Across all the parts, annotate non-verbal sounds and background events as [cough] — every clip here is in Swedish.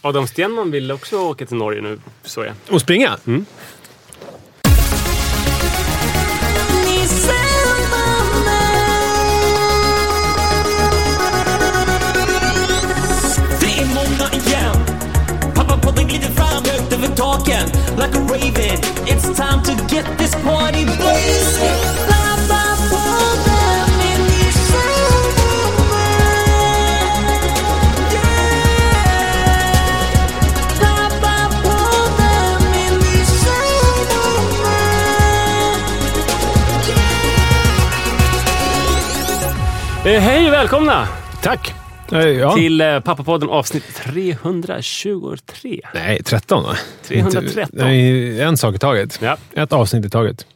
Adam Stenman vill också åka till Norge nu, så jag. Och springa? Taken Like a raven It's time to get this party Eh, hej och välkomna Tack! Eh, Ja. till eh, Pappapodden avsnitt 323. Nej, 13 va? 313. Nej, en sak i taget. Ja. Ett avsnitt i taget.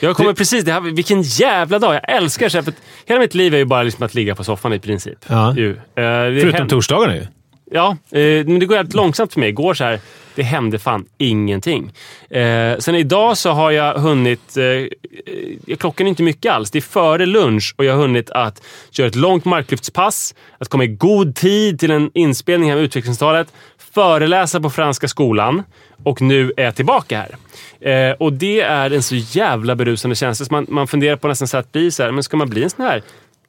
Jag kommer precis, det här, vilken jävla dag! Jag älskar det hela mitt liv är ju bara liksom att ligga på soffan i princip. Ja. Ju. Eh, det är Förutom hem- torsdagarna ju. Ja, eh, men det går jävligt långsamt för mig. Igår så här, det hände fan ingenting. Eh, sen idag så har jag hunnit, eh, eh klockan är inte mycket alls, det är före lunch och jag har hunnit att köra ett långt marklyftspass, att komma i god tid till en inspelning här med utvecklingstalet, föreläsa på Franska skolan och nu är jag tillbaka här. Eh, och det är en så jävla berusande känsla så man, man funderar på nästan så att bli så här, men ska man bli en sån här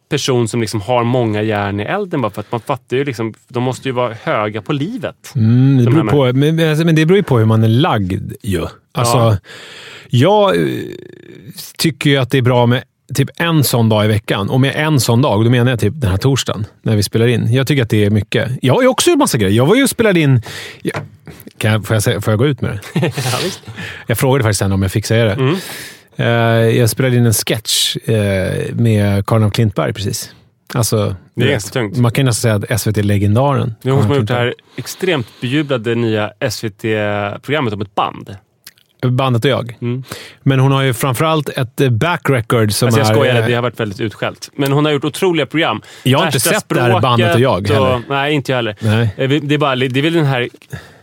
person som liksom har många järn i elden bara för att man fattar ju liksom, de måste ju vara höga på livet. Mm, det beror på, men, alltså, men det beror ju på hur man är lagd ju. Alltså, Ja. Jag eh, tycker ju att det är bra med typ en sån dag i veckan. Och med en sån dag, då menar jag typ den här torsdagen när vi spelar in. Jag tycker att det är mycket. Jag har ju också gjort massa grejer. Jag var ju och spelade in... Kan jag, får, jag, säga- får jag gå ut med det? [laughs] Ja. Jag frågade faktiskt henne om jag fick säga det. Mm. Eh, jag spelade in en sketch eh, med Karin av Klintberg precis. Alltså, Det är ganska tungt. Man kan nästan säga att SVT-legendaren. Det är hon som har gjort det här extremt bejublade nya SVT-programmet om ett band. Bandet och jag. Mm. Men hon har ju framförallt ett eh, back record som Alltså jag är... skojade, eh, det har varit väldigt utskällt. Men hon har gjort otroliga program. Jag har inte Värsta sett det här bandet och jag heller. nej, inte jag heller. Nej. Det är, bara, det är väl den här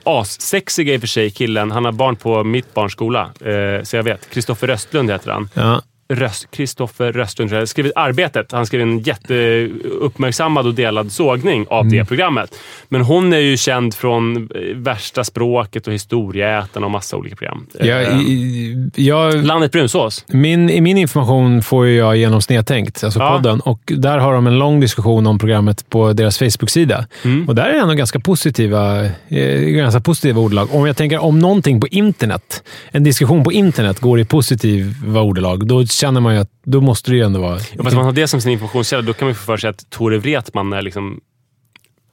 assexiga i och för sig killen. Han har barn på mitt barns skola, eh, så jag vet. Kristoffer Östlund heter han. Ja. Röst, Kristoffer Röstlund tror jag. skrivit Arbetet. Han skrev en jätteuppmärksammad och delad sågning av Mm. det programmet. Men hon är ju känd från eh, Värsta språket och Historieätarna och massa olika program. Jag, Eh, jag, Landet brunsås. min, I min information får jag genom Snedtänkt, alltså Ja. podden. Och där har de en lång diskussion om programmet på deras Facebook-sida. Mm. Och där är det ändå ganska positiva, eh, ganska positiva ordalag. Om jag tänker om någonting på internet, en diskussion på internet går i positiva ordalag, då känner man ju att då måste det ju ändå vara... Ja, fast man har det som sin informationskälla, då kan man ju få för sig att Tore Wretman är liksom...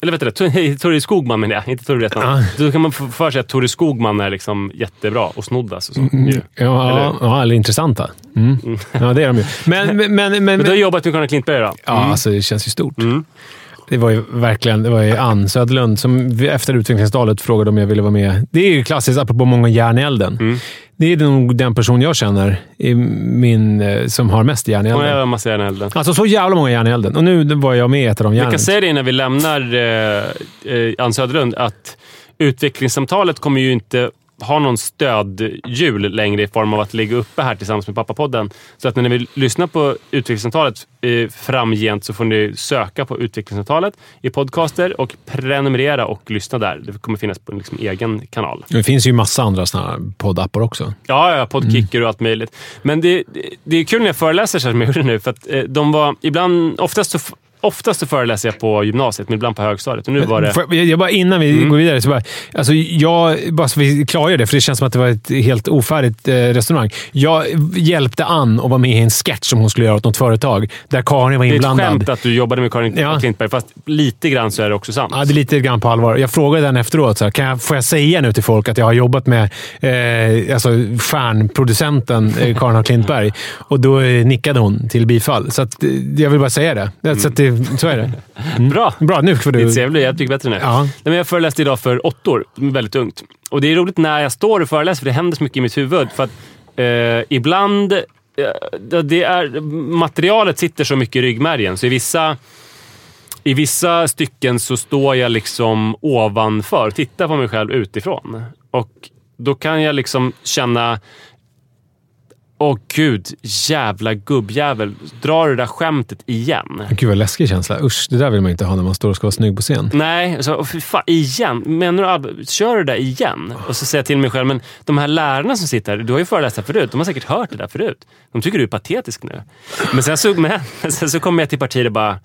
Eller vet du det? Tore Skogman menar jag, inte Tore Wretman. Då kan man få för sig att Tore Skogman är liksom jättebra och snoddas och så. ju. Ja, Eller? ja, eller intressanta. Mm. Ja, det är de ju. Men, men, men, men, Men du har jobbat med Karin Klintberg då? Ja, alltså det känns ju stort. Det var ju verkligen det var ju Ann Söderlund som vi- efter utvecklingsdalet frågade om jag ville vara med. Det är ju klassiskt, apropå många järn i elden. Mm. Det är nog den person jag känner i min, eh, som har mest järn i Hon elden. har massa järn i elden. Alltså så jävla många järn i elden. Och nu var jag med i ett av de Vi järnen. kan säga det innan vi lämnar eh, eh, Ann Söderlund, att utvecklingssamtalet kommer ju inte ha någon stödhjul längre i form av att ligga uppe här tillsammans med Pappapodden. Så att när ni vill lyssna på utvecklingssamtalet eh, framgent så får ni söka på utvecklingssamtalet i podcaster och prenumerera och lyssna där. Det kommer finnas på en liksom egen kanal. Det finns ju massa andra såna här poddappar också. Ja, ja poddkicker och allt möjligt. Men det, det, det är kul när jag föreläser så som jag gjorde nu, för att eh, de var ibland, oftast så, oftast så föreläser jag på gymnasiet, men ibland på högstadiet. Och nu var det... Får Jag, bara, innan vi Mm. går vidare, så bara, alltså jag, bara så vi klargör det, för det känns som att det var ett helt ofärdigt eh, resonemang. Jag hjälpte Ann att vara med i en sketch som hon skulle göra åt något företag, där Karin var Det är ett inblandad. skämt att du jobbade med Karin Ja. Klintberg, fast lite grann så är det också sant. Ja, det är lite grann på allvar. Jag frågade den efteråt. Så här, kan jag, får jag säga nu till folk att jag har jobbat med eh, alltså stjärnproducenten eh, Karin Klintberg? Och då eh, nickade hon till bifall. Så att, eh, jag vill bara säga det. Så, att det, så är det. Bra! Bra, nu får Ditt du... CV blir jättemycket bättre nu. Ja. Nej, men jag föreläste idag för åttor, väldigt ungt. Och det är roligt när jag står och föreläser, för det händer så mycket i mitt huvud. För att eh, ibland... Eh, det är, materialet sitter så mycket i ryggmärgen, så i vissa... I vissa stycken så står jag liksom ovanför, tittar på mig själv utifrån. Och då kan jag liksom känna... Åh gud, jävla gubbjävel. Drar du det där skämtet igen? Gud vad läskig känsla. Usch, det där vill man inte ha när man står och ska vara snygg på scen. Nej, så, åh, fy fan, igen? Menar du Kör du det där igen? Och så säger jag till mig själv, men de här lärarna som sitter här, du har ju föreläst här förut. De har säkert hört det där förut. De tycker du är patetisk nu. Men sen så, [laughs] men, sen så kommer jag till partiet och bara,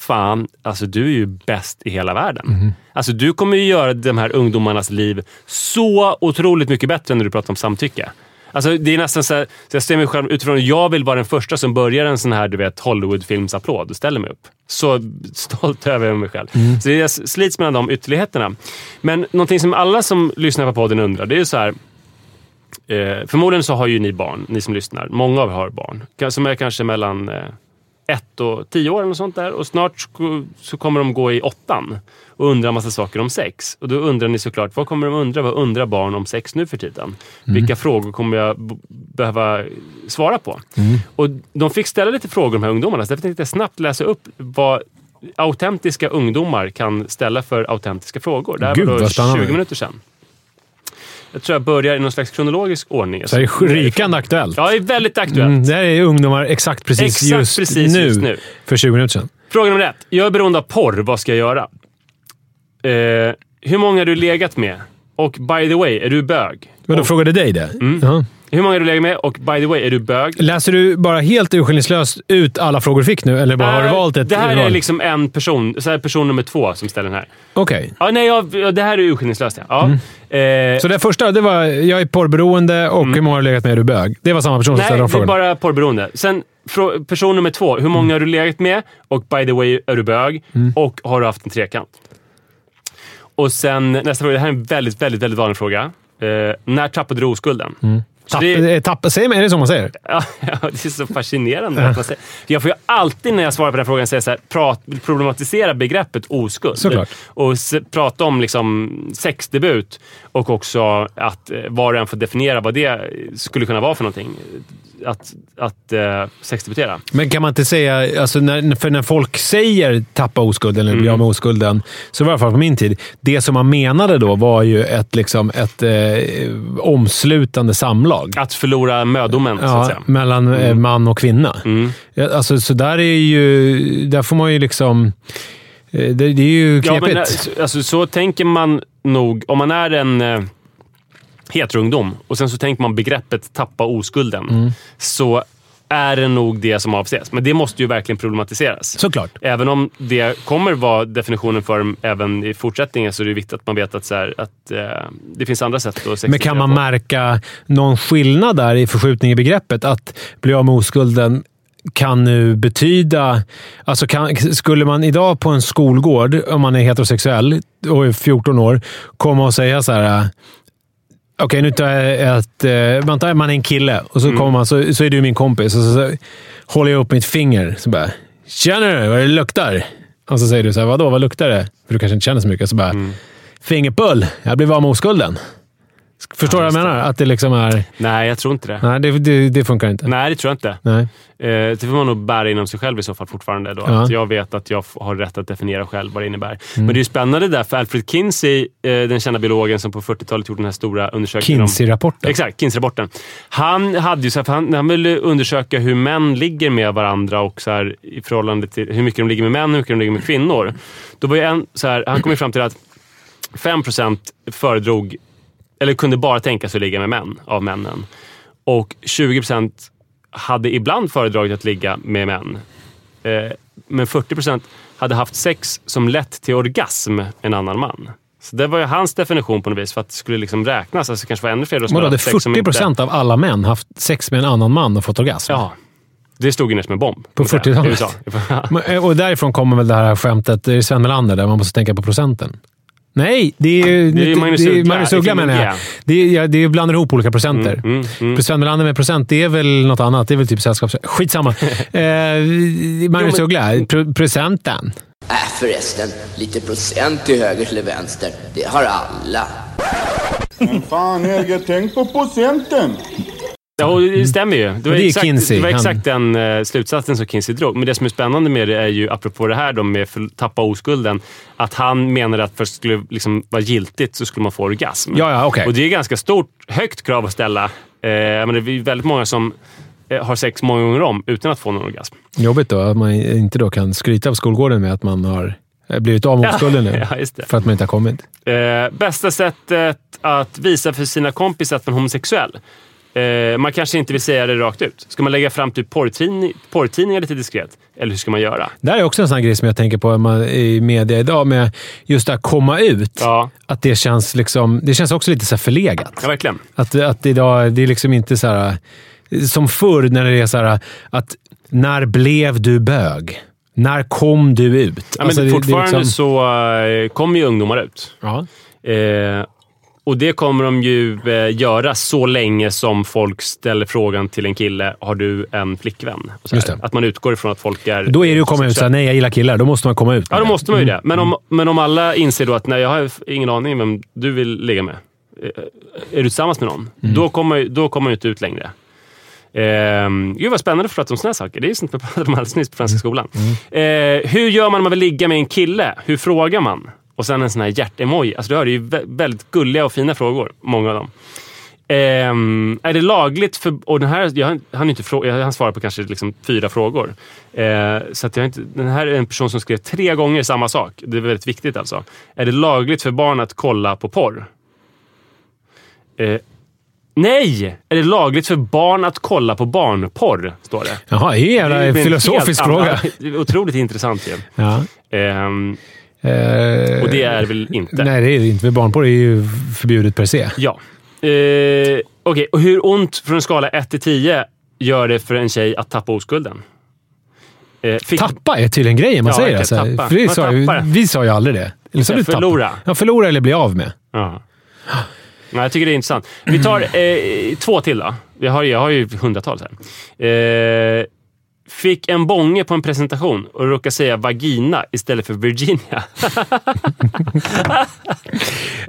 fan, alltså du är ju bäst i hela världen. Alltså du kommer ju göra de här ungdomarnas liv så otroligt mycket bättre när du pratar om samtycke. Alltså det är nästan så, här, så jag ser mig själv utifrån, jag vill vara den första som börjar en sån här du vet, Hollywoodfilmsapplåd ställer mig upp. Så [laughs] stolt över jag mig själv. Så jag slits mellan de ytterligheterna. Men någonting som alla som lyssnar på podden undrar, det är ju så här. Eh, förmodligen så har ju ni barn, ni som lyssnar. Många av er har barn. Som är kanske mellan eh, ett och tio år eller sånt där. Och snart så kommer de gå i åttan och undra en massa saker om sex. Och då undrar ni såklart, vad kommer de undra? Vad undrar barn om sex nu för tiden? Vilka frågor kommer jag behöva svara på? Och de fick ställa lite frågor de här ungdomarna. Så därför tänkte jag snabbt läsa upp vad autentiska ungdomar kan ställa för autentiska frågor. Det här Gud, var då vad spännande. 20 minuter sedan. Jag tror jag börjar i någon slags kronologisk ordning. Så det är rykande aktuellt. Ja, det är väldigt aktuellt. Mm, det här är ungdomar exakt precis, Exakt just, precis nu, just nu. För 20 minuter sedan. Fråga nummer ett. Jag är beroende av porr. Vad ska jag göra? Eh, hur många har du legat med? Och by the way, är du bög? Men då Och, frågade dig det? Mm. Ja. hur många har du legat med? Och by the way, är du bög? Läser du bara helt urskillningslöst ut alla frågor du fick nu, eller bara har du valt ett Det här är val? liksom en person. Så här är person nummer två som ställer den här. Okej. Ja, nej, ja, det här är urskillningslöst. Ja. Ja. Eh, Så det första, det var jag är porrberoende och hur många har du legat med? Är du bög? Det var samma person som Mm. nej, ställde de det är frågorna. bara porrberoende. Sen person nummer två. Hur många har du legat med? Och by the way, är du bög? Och har du haft en trekant? Och sen nästa fråga. Det här är en väldigt, väldigt, väldigt vanlig fråga. Eh, när tappade du oskulden? Så Tapp, det- eh, tapp, säger man, är det så man säger? [laughs] Ja, ja, det är så fascinerande. Att man säger. Jag får ju alltid när jag svarar på den frågan säga så här, prat, problematisera begreppet oskuld. Såklart. Och s- prata om liksom sexdebut och också att eh, var och en får definiera vad det skulle kunna vara för någonting. Att, att eh, sexdebutera. Men kan man inte säga, alltså när, för när folk säger tappa oskulden eller bli Mm. av med oskulden, så var det i alla fall på min tid. Det som man menade då var ju ett, liksom, ett eh, omslutande samlag. Att förlora mödomen, så att Ja, säga. mellan eh, man och kvinna. Mm. Ja, Alltså, så där är ju... Där får man ju liksom... eh, Det, det är ju Ja, knepigt. men, eh, alltså, så tänker man nog. Om man är en eh, heteroungdom och sen så tänker man begreppet tappa oskulden. Mm. Så är det nog det som avses. Men det måste ju verkligen problematiseras. Såklart. Även om det kommer vara definitionen för dem även i fortsättningen så är det viktigt att man vet att, så här, att eh, det finns andra sätt att Men kan man på. märka någon skillnad där i förskjutning i begreppet? Att bli av med oskulden kan nu betyda... Alltså kan, skulle man idag på en skolgård, om man är heterosexuell och är 14 år, komma och säga så här... Okej, nu tar jag ett... eh, Man, är en kille och så Mm. kommer man, så, så är du min kompis och så, så håller jag upp mitt finger. Så bara “Tjena du, vad det luktar?” Och så säger du så här, “Vadå, vad luktar det?” För du kanske inte känner så mycket. Så bara Mm. “Fingerpull, jag blev av med oskulden.” Förstår du vad jag menar? Att det liksom är... Nej, jag tror inte det. Nej, det, det, det funkar inte. Nej, det tror jag inte. Nej. Eh, det får man nog bära inom sig själv i så fall fortfarande. Då. Ja. Att jag vet att jag har rätt att definiera själv vad det innebär. Men det är spännande där, för Alfred Kinsey, eh, den kända biologen som på 40-talet gjorde den här stora undersökningen om Kinsey-rapporten. Exakt, Kinsey-rapporten. Han, hade ju så här, för han, han ville undersöka hur män ligger med varandra och så här, i förhållande till hur mycket de ligger med män och hur mycket de ligger med kvinnor. Då var en, så här, han kom ju fram till att 5% föredrog, eller kunde bara tänka sig att ligga med män av männen. Och 20% hade ibland föredragit att ligga med män. Eh, men 40% hade haft sex som lett till orgasm med en annan man. Så det var ju hans definition på något vis, för att det skulle liksom räknas. Alltså det kanske var ännu fler som hade hade haft sex som 40 inte- procent av alla män haft sex med en annan man och fått orgasm? Ja. Det stod ju nästan med bomb. På kan man säga, 40-talet? i USA. [laughs] Men, eh, Och därifrån kommer väl det här skämtet, det är Sven Melander, där man måste tänka på procenten. Nej, det är ju Det är Magnus det är Uggla. Magnus menar jag. Det är, ja, det är blandar ihop olika procenter. Mm, mm. För Sven Melander med procent, det är väl något annat. Det är väl typ sällskaps... Skitsamma. [laughs] eh, Magnus Jo, Uggla, pro- procenten. Äh förresten, lite procent till höger eller vänster, det har alla. Men fan Helge, tänk på procenten! Ja, det stämmer ju. Det var, det exakt, Kinsey. det var Han- exakt den uh, slutsatsen som Kinsey drog. Men det som är spännande med det är ju, apropå det här då med för, tappa oskulden, att han menade att för att det skulle liksom vara giltigt så skulle man få orgasm. Ja, ja, okej. Och det är ganska stort, högt krav att ställa. Eh, men det är väldigt många som eh, har sex många gånger om utan att få någon orgasm. Jobbigt då att man inte då kan skryta av skolgården med att man har eh, blivit av med [laughs] oskulden nu. [laughs] Ja, just det. För att man inte har kommit. Eh, bästa sättet att visa för sina kompisar att man är homosexuell. Eh, man kanske inte vill säga det rakt ut. Ska man lägga fram typ porrtidning, porrtidningar lite diskret? Eller hur ska man göra? Det här är också en sån grej som jag tänker på man, i media idag, med just det här komma ut. Ja, Att det känns, liksom, det känns också lite så här förlegat. ja verkligen. Att, att idag, det är liksom inte så här... Som förr när det är så här att när blev du bög? När kom du ut? Ja, men Alltså, det- det fortfarande liksom- så eh, kommer ju ungdomar ut. Ja. Eh, och det kommer de ju eh, göra så länge som folk ställer frågan till en kille, har du en flickvän? Här. Att man utgår ifrån att folk är... Då är det ju att komma ut såhär, nej jag gillar killar. Då måste man komma ut. Ja, då måste man ju det. Men Mm. om, men om alla inser då att nej, jag har ingen aning vem du vill ligga med. Eh, Är du tillsammans med någon? Mm. Då kommer då kommer man ju inte ut längre. Ehm, gud vad spännande att prata om sådana saker. Det är ju sånt vi pratade om alldeles nyss på Franska skolan. Mm. Eh, hur gör man om man vill ligga med en kille? Hur frågar man? Och sen en sån här hjärtemoji. Alltså, du hör, det är ju vä- väldigt gulliga och fina frågor. Många av dem. Ehm, är det lagligt för... Och den här, jag hann inte fråga, jag hann svara på kanske liksom fyra frågor. Eh, så att jag inte, den här är en person som skrev tre gånger samma sak. Det är väldigt viktigt alltså. Är det lagligt för barn att kolla på porr? Eh, nej! Är det lagligt för barn att kolla på barnporr? Står det. Jaha, det är en jävla filosofisk fråga. annan- [laughs] Otroligt intressant ju. Ja. Ehm, Eh, och det är väl inte? Nej, det är det inte. Barnporr är ju förbjudet per se. Ja. Eh, Okej, och hur ont från en skala 1 till 10 gör det för en tjej att tappa oskulden? Eh, fick, Tappa är tydligen grejen man Ja, säger. Alltså. För sa ju, vi sa ju aldrig det. Eller sa tappa? förlora. Ja, förlora eller bli av med. Ja. Nej, jag tycker det är intressant. Vi tar eh, två till då. Jag har, jag har ju hundratals här. Eh, fick en bånge på en presentation och råkade säga vagina istället för Virginia.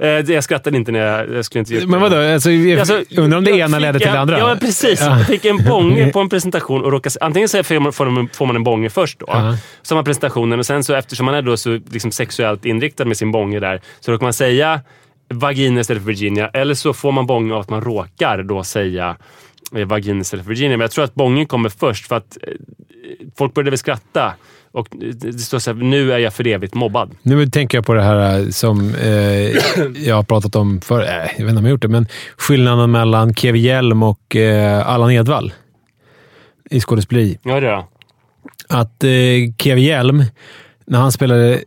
[laughs] eh, jag skrattade inte när jag, jag skulle inte gjort Men vadå? Alltså, Alltså, undrar om det ena ledde till det andra? Ja, precis. Jag fick en bånge på en [laughs] presentation och råkade... Antingen så får man, en bånge först då, Ja. så har man presentationen och sen så eftersom man är då så liksom sexuellt inriktad med sin bånge där, så råkar man säga vagina istället för Virginia. Eller så får man bånge av att man råkar då säga eh, vagina istället för Virginia. Men jag tror att bången kommer först för att eh, folk började väl skratta. Och det står så här, nu är jag för evigt mobbad. Nu tänker jag på det här eh, som eh, jag har pratat om för äh, Jag vet inte om jag har gjort det, men skillnaden mellan Kevin Hjelm och eh, Allan Edwall. i skådespeleri. Ja, det då. Att eh, Kev Hjelm, när han spelade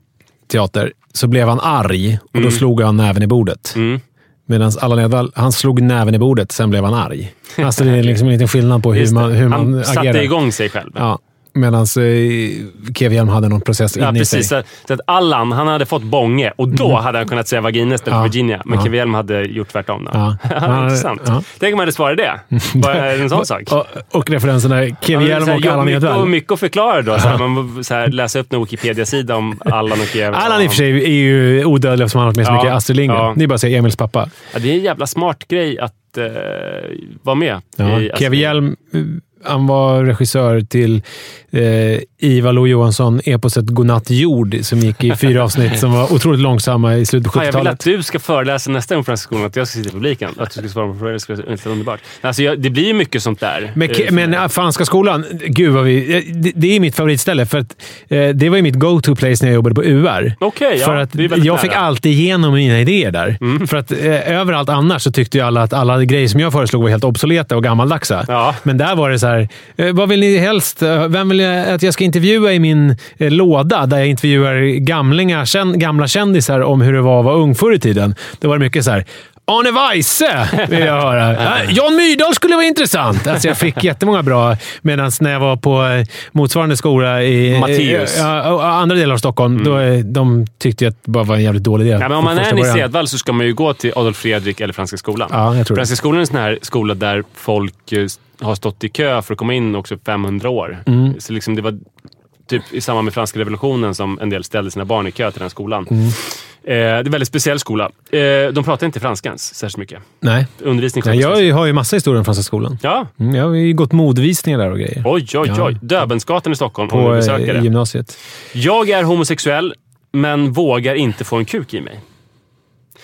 teater, så blev han arg och då slog han näven i bordet. Mm. Medan Allan Edwall, han slog näven i bordet, sen blev han arg. Alltså det är liksom en liten skillnad på hur man, hur han man satte agerar. igång sig själv. Ja, Medan eh, Kev Hjelm hade någon process Ja, inne i sig. Så, så att Allan, han hade fått bånge och då hade han kunnat säga vagina istället Ja. för Virginia. Men Ja. Kevin Hjelm hade gjort tvärtom. [laughs] Ja. Intressant. Ja. Tänk om han hade svarat [laughs] det. Bara en sån sak. Och, och Ja, Hjelm och Allan Edwall. mycket att förklara då. Så här, man så här, läsa upp en Wikipedia-sida om Allan och Kev. Allan i och för sig är ju odödlig eftersom han har varit med så mycket Astrid Lindgren. Det är bara att säga Emils pappa. Det är en jävla smart grej att eh, vara med. Ja. i- Kev Hjelm, han var regissör till eh, Ivar Lo-Johansson, eposet Godnatt jord, som gick i fyra [laughs] avsnitt som var otroligt långsamma i slutet på Fan, jag vill att 70-talet. du ska föreläsa nästa gång på Franska skolan, att jag ska sitta i publiken. Att du ska svara på frågor. Det skulle vara inte underbart. Alltså, jag, det blir ju mycket sånt där. Men, Eh, men äh, Franska skolan, gud vad vi... eh, Det, det är mitt favoritställe, för att eh, det var ju mitt go-to-place när jag jobbade på UR. Okej, ja. för att det är väldigt jag nära. fick alltid igenom mina idéer där. För att överallt annars så tyckte ju alla att alla grejer som jag föreslog var helt obsoleta och gammaldagsa. Ja. Men där var det så här, vad vill ni helst? Vem vill jag att jag ska intervjua i min eh, låda? Där jag intervjuar gamlingar, kän, gamla kändisar om hur det var att vara ung förr i tiden. Då var det mycket så här. Arne Weise vill jag höra. [laughs] Jan Myrdal skulle vara intressant. Alltså jag fick jättemånga bra. Medan när jag var på eh, motsvarande skola i och andra delar av Stockholm, då, eh, de tyckte jag att det bara var en jävligt dålig idé. Ja, men om man är i. Sedvall så ska man ju gå till Adolf Fredrik eller Franska skolan. Ja, jag tror. Franska skolan är en sån här skola där folk eh, har stått i kö för att komma in också 500 år. Mm. Så liksom det var typ i samband med franska revolutionen som en del ställde sina barn i kö till den skolan. Mm. Eh, det är en väldigt speciell skola. Eh, de pratar inte franska ens särskilt mycket. Nej. Undervisning Nej, jag har ju massa historier om Franska skolan. Ja, Mm, Jag har ju gått modvisningar där och grejer. oj, oj, Ja. oj. Döbelnsgatan i Stockholm om På du besöker eh, det. gymnasiet. Jag är homosexuell, men vågar inte få en kuk i mig.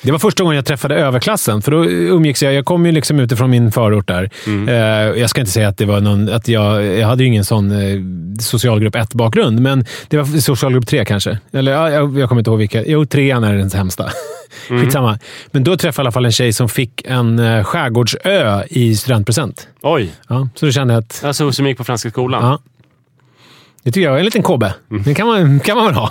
Det var första gången jag träffade överklassen, för då umgicks jag. Jag kom ju liksom utifrån min förort där. Mm. Eh, jag ska inte säga att det var någon... Att jag, jag hade ju ingen sån eh, socialgrupp 1-bakgrund, men det var socialgrupp 3 kanske. Eller ja, jag, jag kommer inte ihåg vilka. Jo, trean är den sämsta. [laughs] Mm. Skitsamma. Men då träffade jag i alla fall en tjej som fick en eh, skärgårdsö i studentpresent. Oj, Ja, så då kände jag att... alltså som gick på Franska skolan. Ja. Det tycker jag är en liten kobbe. Den kan man, kan man väl ha.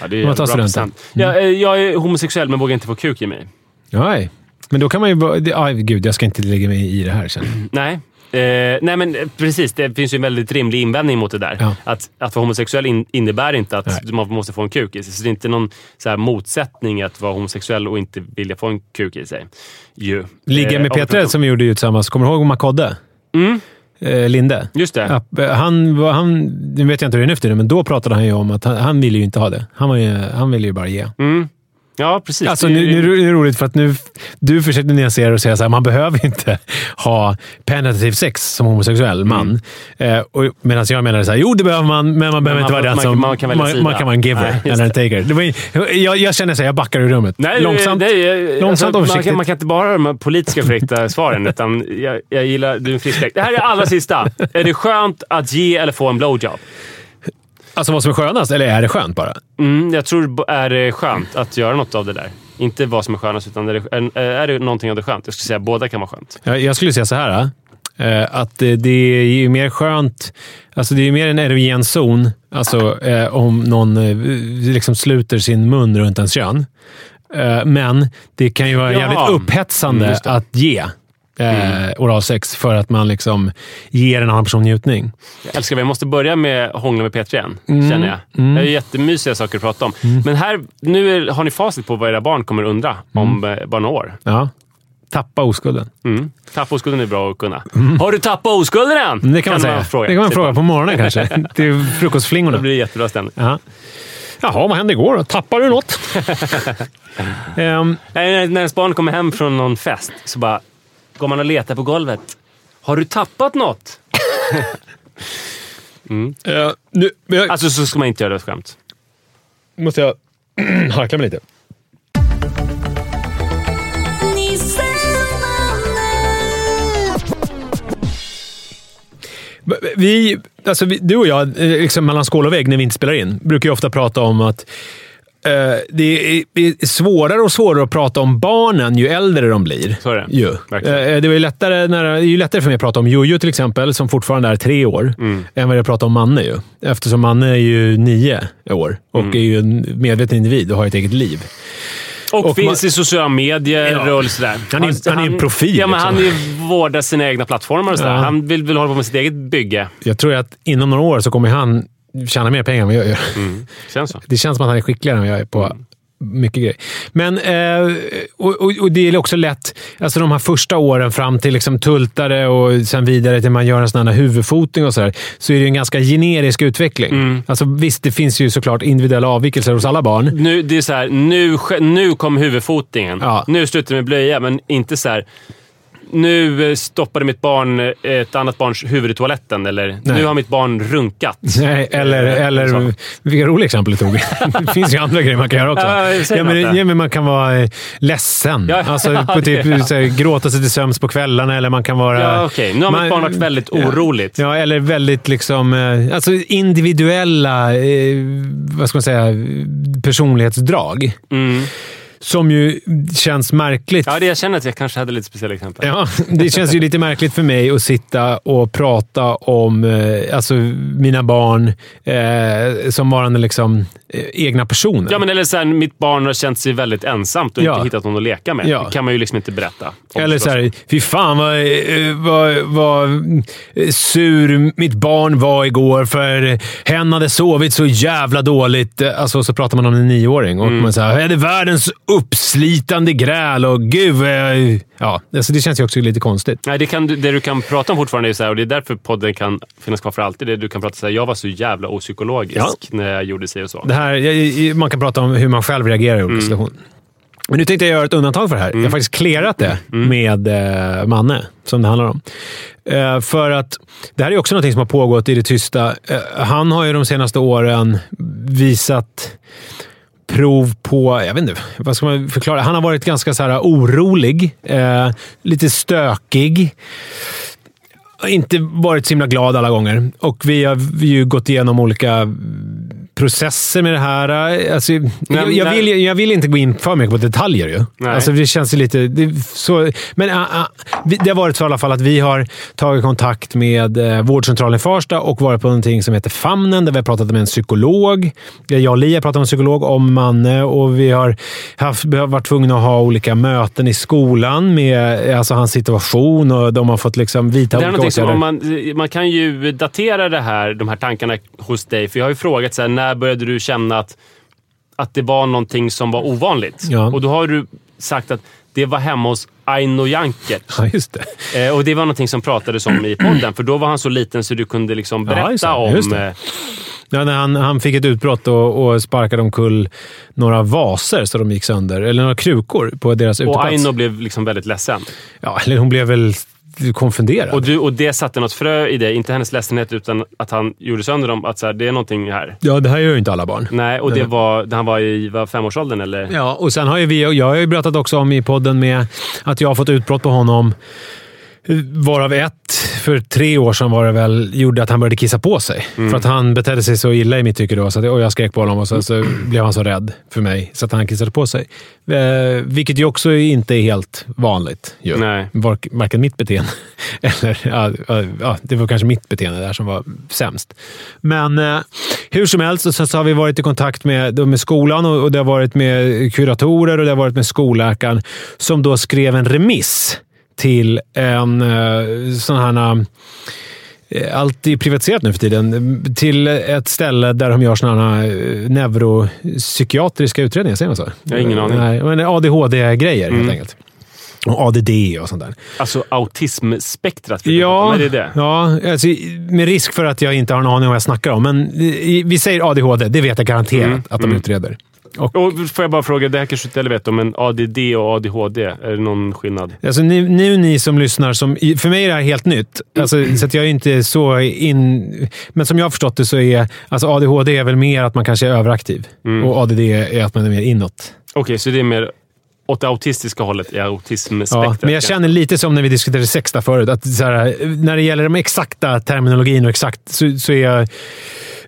Ja, det är man tar studenten. present. Jag, eh, jag är homosexuell, men vågar inte få kuk i mig. Nej. Men då kan man ju... bara- Aj, gud, jag ska inte lägga mig i det här jag. [clears throat] Nej. Eh, nej, men eh, precis. Det finns ju en väldigt rimlig invändning mot det där. Ja. Att, att vara homosexuell in, innebär inte att Nej. man måste få en kuk i sig. Så det är inte någon så här, motsättning att vara homosexuell och inte vilja få en kuk i sig. Ju. Ligga Eh, med om- Peter som vi gjorde ju tillsammans. Kommer du ihåg Makodde? Mm, Eh, Linde? just det. Ja, eh, han, han, nu vet jag inte hur det är nu för men då pratade han ju om att han, han ville ju inte ha det. Han, var ju, han ville ju bara ge. Mm. Ja, precis. Alltså, nu, nu är det roligt för att nu, du försökte nyansera och säga att man behöver inte ha penetrativ sex som homosexuell man. Eh, och Medan jag menade så här, jo det behöver man, men man behöver man inte vara den man- som... man kan man, man kan vara en giver Nej, eller en taker. Det var, jag, jag känner så här, jag backar ur rummet. Nej, långsamt. nej, nej, långsamt alltså, och man, försiktigt. kan, man kan inte bara ha de här politiska korrekta [laughs] svaren, utan jag, jag gillar... Du är en frisk. Det här är allra sista. Är det skönt att ge eller få en blowjob? Alltså vad som är skönast, eller är det skönt bara? Mm, jag tror det är skönt att göra något av det där. Inte vad som är skönast, utan är det, är, det någonting av det skönt? Jag skulle säga båda kan vara skönt. Jag, jag skulle säga så här. eh, Att det, är ju mer skönt... Alltså det är mer en erogen zon alltså, eh, om någon eh, liksom sluter sin mun runt ens kön. Men det kan ju vara Ja. jävligt upphetsande Mm, att ge eh, oralsex för att man liksom ger en annan person njutning. Jag älskar. Vi måste börja med Hångla med Peter igen, Mm. känner jag. Det är jättemysiga saker att prata om. Men här, nu är, har ni facit på vad era barn kommer undra om eh, bara några år. Ja. Tappa oskulden. Mm. Tappa oskulden är bra att kunna. Har du tappat oskulden än? Mm. Det kan man säga. fråga. Det kan man Säg fråga på morgonen kanske. [laughs] Till Då frukostflingorna. blir det jättebra stämning. Ja. Jaha, vad hände igår? Tappade du något? [laughs] När, när ens barn kommer hem från någon fest så bara går man och letar på golvet. Har du tappat något? [laughs] eh, nu jag, Alltså så ska man inte göra det skämt. måste jag [clears throat] harkla mig lite. Vi, alltså vi, du och jag, eh, liksom mellan skål och vägg när vi inte spelar in, brukar ju ofta prata om att det är, svårare och svårare att prata om barnen ju äldre de blir. Så är det. Ju. Verkligen. Eh, det, var ju lättare när, det är ju lättare för mig att prata om Jojo till exempel, som fortfarande är tre år, Mm. än vad det är att prata om Manne. Ju. Eftersom Manne är ju nio år och Mm. är ju en medveten individ och har ett eget liv. Och, Och finns man- i sociala medier Ja. och sådär. Han är- han är en profil, Ja, men liksom. han är, vårdar sina egna plattformar och sådär. Ja. Han vill väl hålla på med sitt eget bygge. Jag tror att inom några år så kommer han tjäna mer pengar än vad jag gör. Känns så. [laughs] Det känns som att han är skickligare än vad jag är på mycket grejer. Men, eh, och, och, och det är också lätt, alltså de här första åren fram till liksom tultare och sen vidare till man gör en sån här huvudfoting och sådär, så är det en ganska generisk utveckling. Alltså, visst, det finns ju såklart individuella avvikelser hos alla barn. Nu, det är så här, nu, nu kom huvudfotingen. Ja. Nu slutar med blöja, men inte så här. Nu eh, stoppade mitt barn eh, ett annat barns huvud i toaletten. Eller nu har mitt barn runkat. Nej, eller, Eh, eller så. vilka roliga exempel du tog. [laughs] det finns ju andra grejer man kan göra också. Ja, ja, men, ja, men man kan vara ledsen. Ja, alltså, [laughs] ja, på typ, så här, gråta sig till sömns på kvällarna eller man kan vara... Ja, okej. Nu har mitt man- barn varit väldigt Ja. oroligt. Ja, eller väldigt liksom, alltså individuella vad ska man säga, personlighetsdrag. Mm. Som ju känns märkligt. Ja, det jag känner att jag kanske hade lite speciella exempel. Ja, det känns ju lite märkligt för mig att sitta och prata om eh, alltså, mina barn eh, som varande liksom, eh, egna personer. Ja, men eller så här, mitt barn har känt sig väldigt ensamt och Ja. inte hittat någon att leka med. Ja. Det kan man ju liksom inte berätta. Eller förstås. så här, fy fan vad, eh, vad, vad eh, sur mitt barn var igår för hen hade sovit så jävla dåligt. Alltså, så pratar man om en nioåring och Mm. man säger är det världens uppslitande gräl och gud jag... Ja, alltså det känns ju också lite konstigt. Nej, det, kan, det du kan prata om fortfarande är så här, och det är därför podden kan finnas kvar för alltid. Det du kan prata så här, jag var så jävla opsykologisk Ja. när jag gjorde sig och så. Här, man kan prata om hur man själv reagerar i olika situationer. Men nu tänkte jag göra ett undantag för det här. Jag har faktiskt clearat det med eh, Manne, som det handlar om. Eh, för att det här är också något som har pågått i det tysta. Eh, han har ju de senaste åren visat prov på, jag vet inte, vad ska man förklara? Han har varit ganska så här orolig, eh, lite stökig. Inte varit så himla glad alla gånger. Och vi har ju gått igenom olika processer med det här. Alltså, jag, jag, när- vill, jag vill inte gå in för mycket på detaljer. Ju. Nej. Alltså, det känns ju lite... Det, så, men ah, vi- det har varit så i alla fall att vi har tagit kontakt med eh, vårdcentralen i Farsta och varit på någonting som heter Famnen, där vi har pratat med en psykolog. Där Jag och Li har pratat med en psykolog om Manne och vi har, haft, varit tvungna att ha olika möten i skolan med alltså, hans situation och de har fått liksom vidta Det är olika som, åtgärder. om man, man kan ju datera det här, de här tankarna hos dig. För jag har ju frågat så här, när började du känna att, att det var någonting som var ovanligt? Ja. Och då har du sagt att det var hemma hos Aino Jankert. Ja, just det. Eh, och det var någonting som pratades om i podden, för då var han så liten så du kunde liksom Ja, berätta just om... eh, Ja, när han, han fick ett utbrott och, och sparkade omkull några vaser så de gick sönder. Eller några krukor på deras Och uteplats. Aino blev liksom väldigt ledsen. Ja, eller hon blev väl konfunderad. Och, du, och det satte något frö i dig, inte hennes ledsenhet, utan att han gjorde sönder dem. Att så här, det är någonting här. Ja, det här gör ju inte alla barn. Nej, och det var, när han var i var femårsåldern, eller? Ja, och sen har ju vi, jag har ju berättat också om i podden med att jag har fått utbrott på honom. Varav ett, för tre år sedan var det väl, gjorde att han började kissa på sig. För att han betedde sig så illa i mitt tycke då, så att, och jag skrek på honom och så, så blev han så rädd för mig så att han kissade på sig. Eh, vilket ju också inte är helt vanligt. Ju. Nej. Vark, varken mitt beteende [laughs] eller... Ja, ja, det var kanske mitt beteende där som var sämst. Men eh, hur som helst, sen så har vi varit i kontakt med, med skolan och, och det har varit med kuratorer och det har varit med skolläkaren som då skrev en remiss till en eh, sån här... eh, Allt är privatiserat nu för tiden. Till ett ställe där de gör såna här eh, neuropsykiatriska utredningar. Säger man så? Jag har ingen aning. ADHD-grejer helt enkelt. Och ADD och sånt där. Alltså autismspektrat. Ja, det det. ja alltså, med risk för att jag inte har en aning om vad jag snackar om. Men i- vi säger ADHD, det vet jag garanterat Mm, att de utreder. Och, Och får jag bara fråga, det här kanske du inte heller vet om, men ADD och ADHD, är det någon skillnad? alltså, nu, nu ni som lyssnar, som, för mig är det här helt nytt. Alltså, så att jag är inte så in... Men som jag har förstått det så är alltså ADHD är väl mer att man kanske är överaktiv. Mm. Och ADD är att man är mer inåt. Okej, så det är mer åt det autistiska hållet i autismspektrat? Ja, men jag känner lite som när vi diskuterade sex där förut. Att så här, när det gäller de exakta terminologin och exakt så, så är jag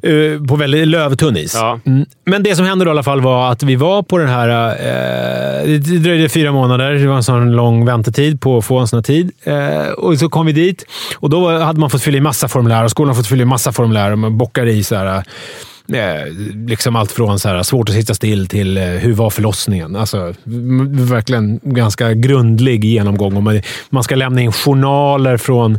Eh, på väldigt lövtunn is. Ja. Mm. Men det som hände då i alla fall var att vi var på den här... Eh, det dröjde fyra månader. Det var en sån lång väntetid på att få en sån här tid. Eh, och så kom vi dit och då hade man fått fylla i massa formulär och skolan fått fylla i massa formulär. Och man bockar i så här, eh, liksom allt från så här, svårt att sitta still till eh, hur var förlossningen? Alltså, verkligen ganska grundlig genomgång. Och man, man ska lämna in journaler från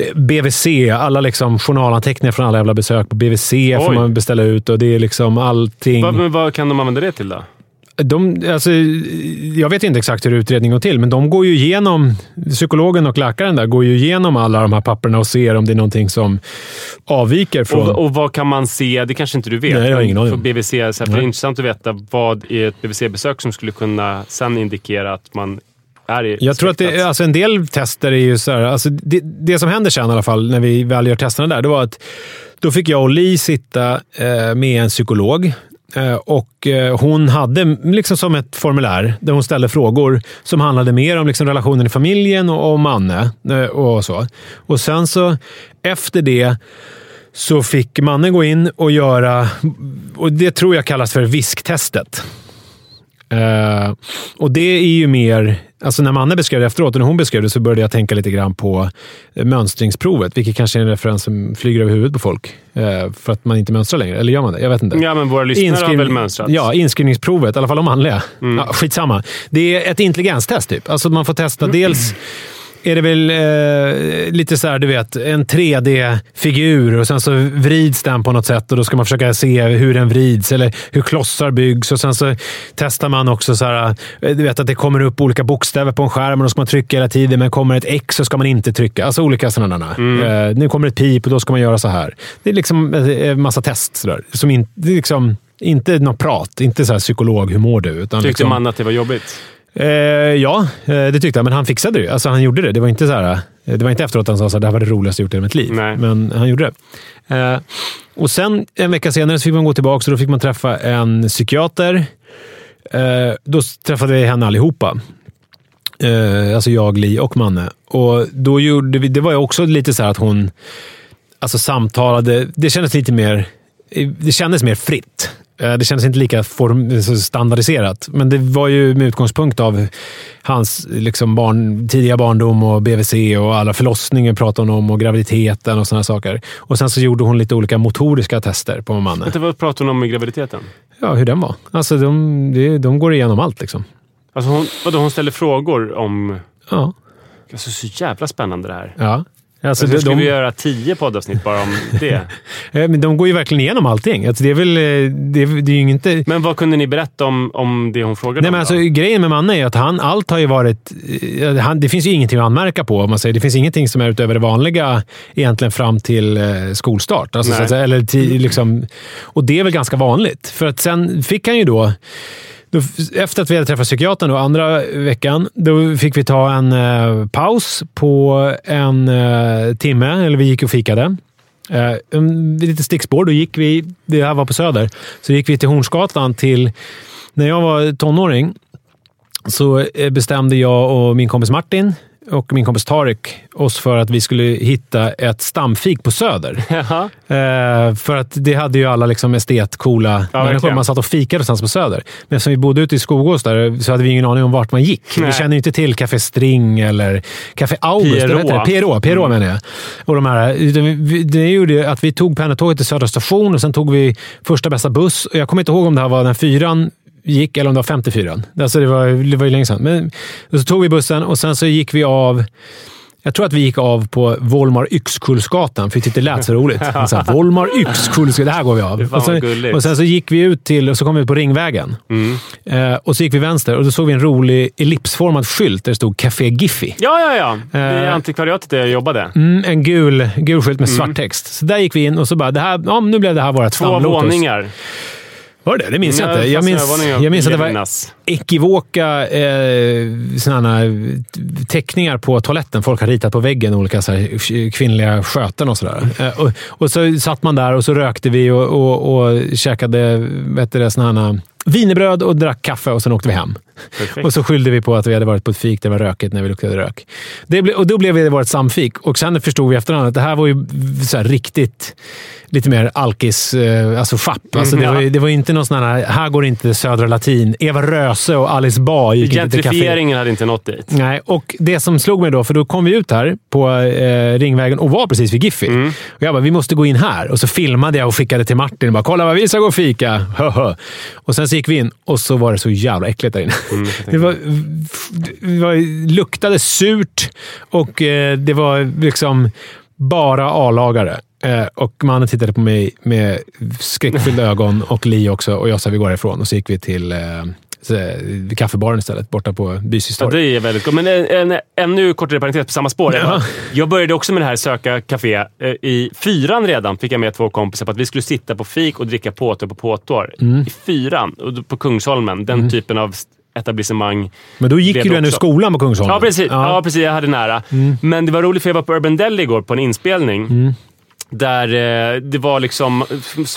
eh, BVC. Alla liksom journalanteckningar från alla jävla besök på BVC får Oj. man beställa ut. och Det är liksom allting. Vad, men vad kan de använda det till då? De, alltså, jag vet inte exakt hur utredningen går till, men de går ju igenom, psykologen och läkaren där går ju igenom alla de här papperna och ser om det är någonting som avviker från... Och, och vad kan man se? Det kanske inte du vet. Nej, jag har ingen aning För. BVC, så här, för det är intressant att veta vad i ett BVC-besök som skulle kunna sen indikera att man Jag tror att det, alltså en del tester är ju så här, alltså det, det som händer sen i alla fall när vi väl gör testerna där, det var att då fick jag och Li sitta eh, med en psykolog. Eh, och eh, Hon hade liksom som ett formulär där hon ställde frågor som handlade mer om liksom relationen i familjen och om Manne. Eh, och så. Och sen så efter det så fick mannen gå in och göra, och det tror jag kallas för visktestet. Eh, och det är ju mer, alltså när Manne beskrev det efteråt och när hon beskrev det så började jag tänka lite grann på eh, mönstringsprovet, vilket kanske är en referens som flyger över huvudet på folk. eh, för att man inte mönstrar längre. Eller gör man det? Jag vet inte. Ja, men våra lyssnare har Inskriv- väl mönstrat? Ja, inskrivningsprovet. I alla fall de manliga. Mm. Ja, skitsamma. Det är ett intelligenstest typ. Alltså man får testa dels är det väl eh, lite så här, du vet, en 3D-figur och sen så vrids den på något sätt och då ska man försöka se hur den vrids eller hur klossar byggs och sen så testar man också så här, eh, du vet att det kommer upp olika bokstäver på en skärm och då ska man trycka hela tiden, men kommer ett X så ska man inte trycka. Alltså olika sådana. Eh, nu kommer ett pip och då ska man göra så här. Det är liksom en massa test sådär, som in, liksom inte något prat, inte så här psykolog, hur mår du? Utan Tyckte liksom, man att det var jobbigt? Eh, ja, eh, det tyckte jag. Men han fixade det ju. Alltså, han gjorde det. Det var inte så här, eh, det var inte efteråt han sa att det här var det roligaste jag gjort i mitt liv. Nej. Men han gjorde det. Eh, och sen en vecka senare så fick man gå tillbaka och då fick man träffa en psykiater. Eh, då träffade vi henne allihopa. Eh, alltså jag, Li och Manne. Och då gjorde vi, det var ju också lite så här att hon alltså, samtalade. Det kändes lite mer, det kändes mer fritt. Eh, Det kändes inte lika form, standardiserat, men det var ju med utgångspunkt av hans liksom barn, tidiga barndom och BVC och alla förlossningar pratade hon om och graviditeten och sådana saker. Och Sen så gjorde hon lite olika motoriska tester på Manne. Vänta, vad pratar hon om i graviditeten? Ja, hur den var. Alltså, de, de, de går igenom allt. liksom. Alltså hon, vadå, hon ställer frågor om... Ja. Alltså, så jävla spännande det här. ja. Alltså, Alltså, ska de, vi göra tio poddavsnitt bara om det? [laughs] eh, men de går ju verkligen igenom allting. Alltså, det är väl... eh, Det är, det är ju inte... Men vad kunde ni berätta om, om det hon frågade Nej, om? men då? alltså, grejen med Manne är att han, allt har ju varit... eh, Han, det finns ju ingenting att anmärka på. Om man säger. Det finns ingenting som är utöver det vanliga egentligen fram till skolstart. Alltså, säga, eller liksom, och det är väl ganska vanligt. För att sen fick han ju då då efter att vi hade träffat psykiatern då, andra veckan, då fick vi ta en eh, paus på en eh, timme. Eller vi gick och fikade. Eh, en, lite stickspår. Då gick vi, det här var på Söder, så gick vi till Hornsgatan till... När jag var tonåring så eh, bestämde jag och min kompis Martin och min kompis Tarik oss för att vi skulle hitta ett stamfik på Söder. [laughs] Eh, för att det hade ju alla liksom estet-coola människor. verkligen. Man satt och fikade någonstans på Söder. Men eftersom vi bodde ute i Skogås där så hade vi ingen aning om vart man gick. Nej. Vi kände ju inte till Café String eller Café August. Pierrot. Pierrot, Pierrot menar jag. Och de här, det gjorde att vi tog pendeltåget till Södra station och sen tog vi första bästa buss. Jag kommer inte ihåg om det här var den fyran gick eller om det var 54. Alltså det, var, det var ju länge sedan. Men, så tog vi bussen och sen så gick vi av jag tror att vi gick av på Volmar Yxkullsgatan, för vi tyckte det lät så roligt. [laughs] Så här, Volmar Yxkullsgatan, det här går vi av. Och, gulligt. och sen så gick vi ut till, och så kom vi ut på Ringvägen. Mm. Eh, och så gick vi vänster och då såg vi en rolig ellipsformad skylt där det stod Café Giffy. Ja, ja, ja. Det är Eh. antikvariatet där jag jobbade. Mm, en gul, gul skylt med svart text. Så där gick vi in och så bara, det här, ja, nu blev det här vårt Två stamlotus. våningar. Var det det? Det minns jag Ja, inte. Jag minns, jag minns att det var ekivoka eh, såna här teckningar på toaletten. Folk har ritat på väggen olika så här, kvinnliga sköten och sådär. Eh, och, och så satt man där och så rökte vi och, och, och käkade vet du det, såna här wienerbröd och drack kaffe och sen åkte vi hem. Perfekt. Och så skyllde vi på att vi hade varit på ett fik där det var rökigt när vi luktade rök. Det ble, och då blev det vårt samfik. Och sen förstod vi efterhand att det här var ju så här riktigt lite mer alkis, eh, alltså fapp. Alltså, det, var, det var inte någon sån här, här går inte Södra Latin. Eva Röse och Alice Bah gick inte till. Gentrifieringen hade inte nått dit. Nej, och det som slog mig då, för då kom vi ut här på eh, Ringvägen och var precis vid Giffy. Mm. Och jag bara, vi måste gå in här. Och så filmade jag och skickade till Martin och bara, kolla vad vi ska gå och fika. [laughs] Höhö. och sen så gick vi in och så var det så jävla äckligt där inne. Mm, det, var, det var, luktade surt och eh, det var liksom bara A-lagare. Eh, och mannen tittade på mig med skräckfyllda [laughs] ögon och Li också och jag sa vi går härifrån. Och så gick vi till eh, eh, kaffebaren istället, borta på Bysys Ja, det är väldigt gott. Men en, en ännu kortare parentes på samma spår. Ja. Jag, började också med det här söka café. I fyran redan fick jag med två kompisar på att vi skulle sitta på fik och dricka påtår på påtår. Mm. I fyran, på Kungsholmen. Den typen av etablissemang. Men då gick ju du ändå i skolan på Kungsholmen. Ja, precis. Ja. Ja. Mm. precis. Jag hade nära. Men det var roligt för jag var på Urban Deli igår på en inspelning. Där eh, det var liksom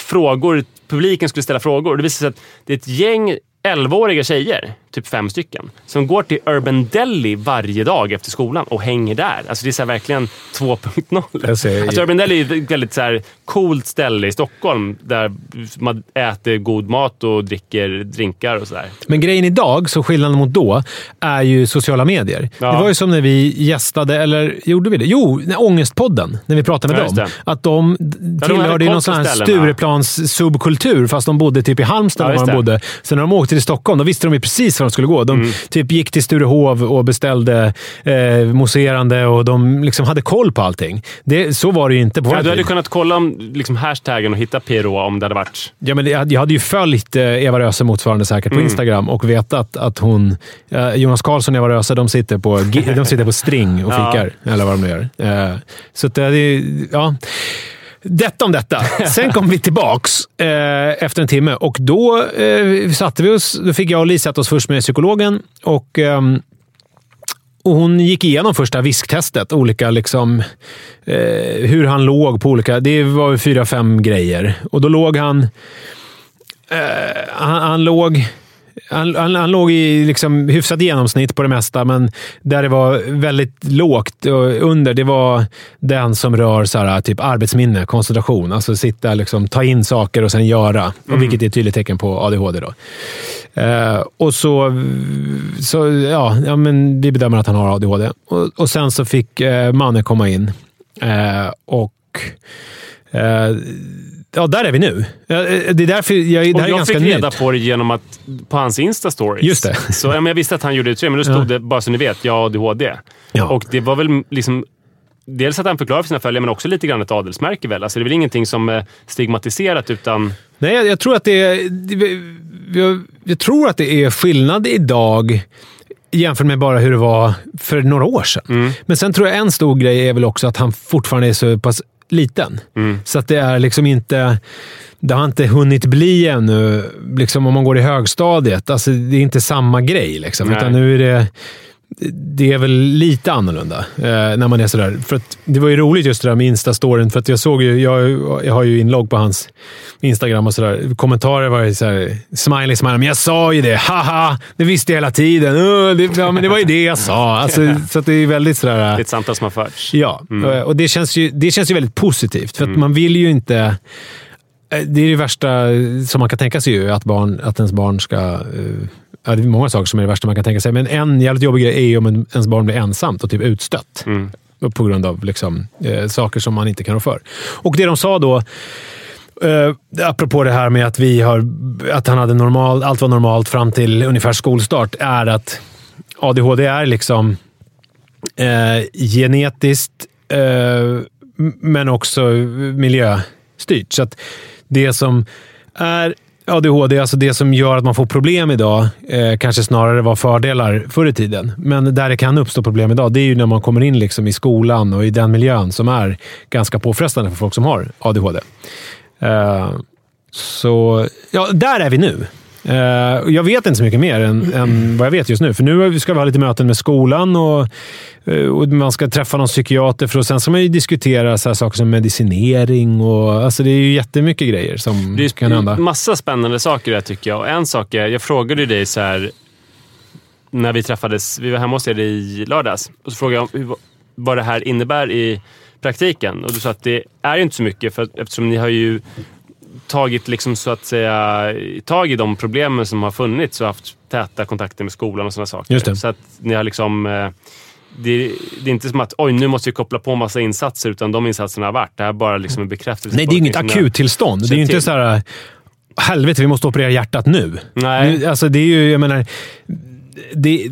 frågor. Publiken skulle ställa frågor. Det visade sig att det är ett gäng 11-åriga tjejer, typ fem stycken, som går till Urban Deli varje dag efter skolan och hänger där. Alltså det är så verkligen 2.0. Jag ser- Alltså Urban Deli är ett väldigt så här coolt ställe i Stockholm där man äter god mat och dricker drinkar och sådär. Men grejen idag, så skillnaden mot då, är ju sociala medier. Ja. Det var ju som när vi gästade, eller gjorde vi det? Jo, när Ångestpodden, när vi pratade med Ja, dem. Att de tillhörde koll någon sån här. Stureplans subkultur, fast de bodde typ i Halmstad Ja, där de bodde. Sen när de åkte till Stockholm, då visste de ju precis var de skulle gå. De Mm. typ gick till Sturehov och beställde eh, mousserande och de liksom hade koll på allting. Det, så var det ju inte på Ja, du hade kunnat kolla om, liksom, hashtaggen och hitta PRO om det hade varit... Ja, men jag jag hade ju följt eh, Eva Röse motsvarande säkert på Instagram och vetat att hon... Eh, Jonas Karlsson och Eva Röse, de sitter på, de sitter på string och Ja. fikar. Eller vad de nu gör. Eh, så att det. Ja. Detta om detta. Sen kom vi tillbaks eh, efter en timme och då eh, satte vi oss... Då fick jag och Li sätta oss först med psykologen och... eh, och hon gick igenom första visktestet. Olika liksom, eh, hur han låg på olika... Det var fyra, fem grejer. Och då låg han... Eh, han, han låg... Han, han, han låg i liksom hyfsat genomsnitt på det mesta, men där det var väldigt lågt och under, det var den som rör så här, typ arbetsminne, koncentration. Alltså sitta liksom, ta in saker och sen göra. Och vilket är ett tydligt tecken på ADHD. Då. Eh, och så, så ja, ja, men vi bedömer att han har ADHD. Och, och sen så fick eh, mannen komma in. Eh, och eh, ja, där är vi nu. Eh, Det är därför jag, det Och här är jag ganska fick reda nytt. på det genom att, på hans Insta-stories. Just det. Så, ja, men jag visste att han gjorde det, men då stod Ja. det, bara så ni vet, jag har ADHD. Ja. Och det var väl liksom... Dels att han förklarar för sina följare, men också lite grann ett adelsmärke väl. Alltså det är väl ingenting som är stigmatiserat, utan... Nej, jag, jag tror att det är... Jag, jag tror att det är skillnad idag jämfört med bara hur det var för några år sedan. Mm. Men sen tror jag en stor grej är väl också att han fortfarande är så pass liten. Mm. Så att det är liksom inte... Det har inte hunnit bli ännu, liksom om man går i högstadiet. Alltså, det är inte samma grej. Liksom, utan nu är det... Det är väl lite annorlunda eh, när man är sådär. För att det var ju roligt just det där med Insta-storyn. För att jag såg ju, jag, jag har ju inlogg på hans Instagram och sådär. Kommentarer var ju såhär, smiley, smiley. Men jag sa ju det! Haha! Det visste jag hela tiden. Uh, det, ja, men det var ju det jag sa. Alltså, så det är väldigt sådär... Det är ett samtal som har förts. Ja, och det känns, ju, det känns ju väldigt positivt. För att man vill ju inte... eh, Det är det värsta som man kan tänka sig, ju, att, barn, att ens barn ska... eh, Ja, det är många saker som är det värsta man kan tänka sig, men en jävligt jobbig grej är ju om en, ens barn blir ensamt och typ utstött. På grund av liksom, eh, saker som man inte kan rå för. Och det de sa då, eh, apropå det här med att, vi har, att han hade normal, allt var normalt fram till ungefär skolstart, är att ADHD är liksom eh, genetiskt, eh, men också miljöstyrt. Så att det som är ADHD, alltså det som gör att man får problem idag, eh, kanske snarare var fördelar förr i tiden. Men där det kan uppstå problem idag, det är ju när man kommer in liksom i skolan och i den miljön som är ganska påfrestande för folk som har ADHD. Eh, så ja, där är vi nu. Eh, jag vet inte så mycket mer än, än vad jag vet just nu. För nu ska vi ha lite möten med skolan och, eh, och man ska träffa någon psykiater. För och sen ska man ju diskutera så här saker som medicinering. Och, alltså det är ju jättemycket grejer som Det är kan hända. massa spännande saker där tycker jag. Och en sak är, jag frågade ju dig så här när vi träffades, vi var hemma hos er i lördags. Och så frågade jag om hur, vad det här innebär i praktiken. Och du sa att det är ju inte så mycket för eftersom ni har ju tagit liksom så att säga tag i de problemen som har funnits och haft täta kontakter med skolan och sådana saker. Just det. Så att ni har liksom... eh, Det, det är inte som att oj, nu måste vi koppla på massa insatser, utan de insatserna har varit. Det här är bara liksom en bekräftelse. Nej, det är ju inget någonting som ni har- akuttillstånd. Det är ju inte så här... Helvete, vi måste operera hjärtat nu. Nej. Nu, alltså det är ju, jag menar... Det,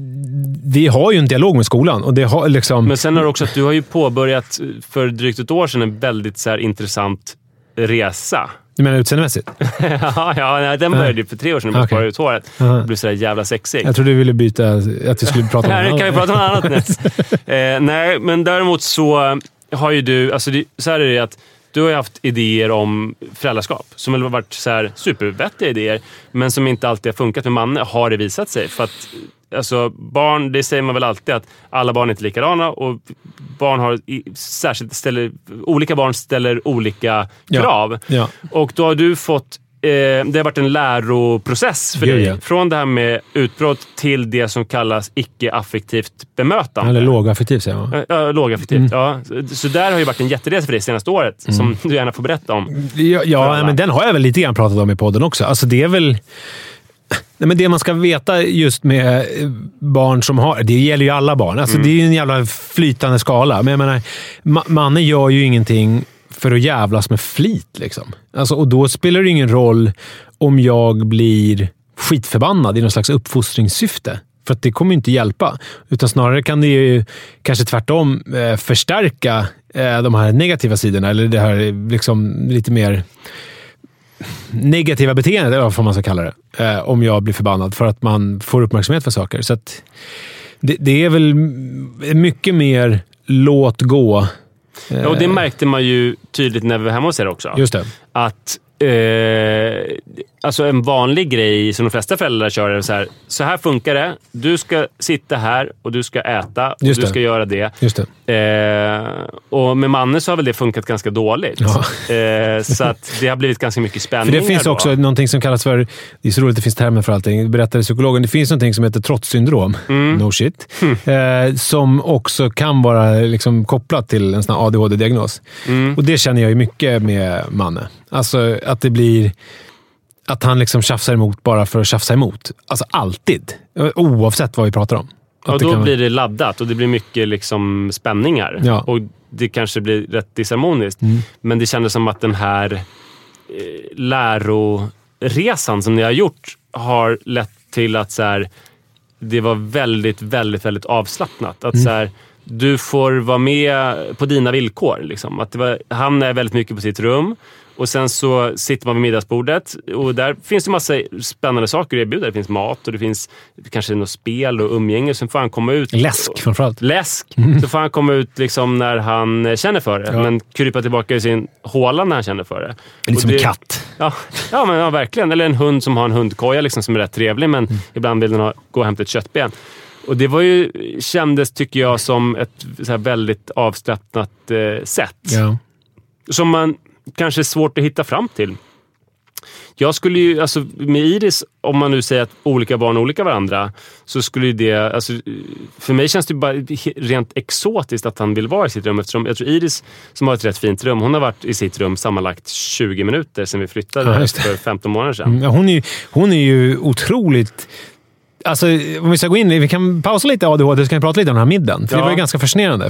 vi har ju en dialog med skolan och det har liksom... Men sen har du också att du har ju påbörjat för drygt ett år sedan en väldigt så här, intressant resa. Du menar utseendemässigt? [laughs] ja, ja, den började ju för tre år sedan. Du Okej. okay. ut håret. Det blev sådär jävla sexig. Jag tror du ville byta... Att vi skulle prata om [laughs] något kan vi annat. prata om något annat [laughs] eh, nej, men däremot så har ju du... Alltså det, så här är det att du har ju haft idéer om föräldraskap som har varit så här supervettiga idéer, men som inte alltid har funkat med Manne, har det visat sig. För att alltså, barn, det säger man väl alltid, att alla barn är inte likadana och barn har särskilt ställer, olika barn ställer olika Ja. krav. Ja. Och då har du fått eh, det har varit en läroprocess för dig. ja. Från det här med utbrott till det som kallas icke-affektivt bemötande. Eller lågaffektiv säger man. Ja, Ja, lågaffektivt. Mm. Ja. Så- där har ju varit en jätteresa för dig senaste året, som du gärna får berätta om. Ja, ja men den har jag väl lite grann pratat om i podden också. Alltså det är väl... Nej, men det man ska veta just med eh, barn som har... Det gäller ju alla barn. Alltså Det är ju en jävla flytande skala. Men jag menar, ma- Manne gör ju ingenting för att jävlas med flit. Liksom. Alltså, och då spelar det ingen roll om jag blir skitförbannad i någon slags uppfostringssyfte. För att det kommer ju inte hjälpa. Utan snarare kan det ju kanske tvärtom eh, förstärka eh, de här negativa sidorna. Eller det här liksom lite mer negativa beteendet, eller vad man ska kalla det, eh, om jag blir förbannad för att man får uppmärksamhet för saker. Så det, det är väl mycket mer låt gå. Ja, och det märkte man ju tydligt när vi var hemma hos er också. Just det. Att eh, alltså en vanlig grej som de flesta föräldrar kör är så här. Så här funkar det. Du ska sitta här och du ska äta och Just du det. ska göra det. Just det. Eh, och med Manne så har väl det funkat ganska dåligt. Ja. Eh, så att det har blivit ganska mycket [laughs] För spänningar det finns då. också någonting som kallas för, det är så roligt det finns termer för allting, berättade psykologen, det finns någonting som heter trotssyndrom. Mm. No shit. Eh, som också kan vara liksom kopplat till en sån ADHD-diagnos. Mm. Och det känner jag ju mycket med Manne. Alltså att det blir... Att han liksom tjafsar emot bara för att tjafsa emot. Alltså alltid. Oavsett vad vi pratar om. Att det då kan- blir det laddat och det blir mycket liksom spänningar. Ja. Och det kanske blir rätt disharmoniskt. Mm. Men det kändes som att den här eh, läroresan som ni har gjort har lett till att så här, det var väldigt, väldigt, väldigt avslappnat. Att så här, du får vara med på dina villkor. Liksom. Att var, han är väldigt mycket på sitt rum. Och sen så sitter man vid middagsbordet och där finns det massa spännande saker att erbjuda. Det finns mat och det finns kanske något spel och umgänge. Sen får han komma ut. Läsk framförallt. Läsk. Så får han komma ut liksom när han känner för det. Ja. Men krypa tillbaka i sin håla när han känner för det. Lite Och som en katt. Ja, ja, men, ja, verkligen. Eller en hund som har en hundkoja liksom, som är rätt trevlig, men Mm. ibland vill den ha, gå och hämta ett köttben. Och det var ju, kändes, tycker jag, som ett väldigt avslappnat eh, sätt. Ja. Som man kanske är svårt att hitta fram till. Jag skulle ju, alltså med Iris, om man nu säger att olika barn är olika varandra, så skulle det, alltså, för mig känns det ju bara rent exotiskt att han vill vara i sitt rum eftersom jag tror Iris, som har ett rätt fint rum, hon har varit i sitt rum sammanlagt 20 minuter sedan vi flyttade Ja, det. för 15 månader sedan. Mm, Hon är, hon är ju otroligt... Alltså, om vi ska gå in Vi kan pausa lite ADHD, så kan vi prata lite om den här middagen. För det Ja. var ju ganska fascinerande.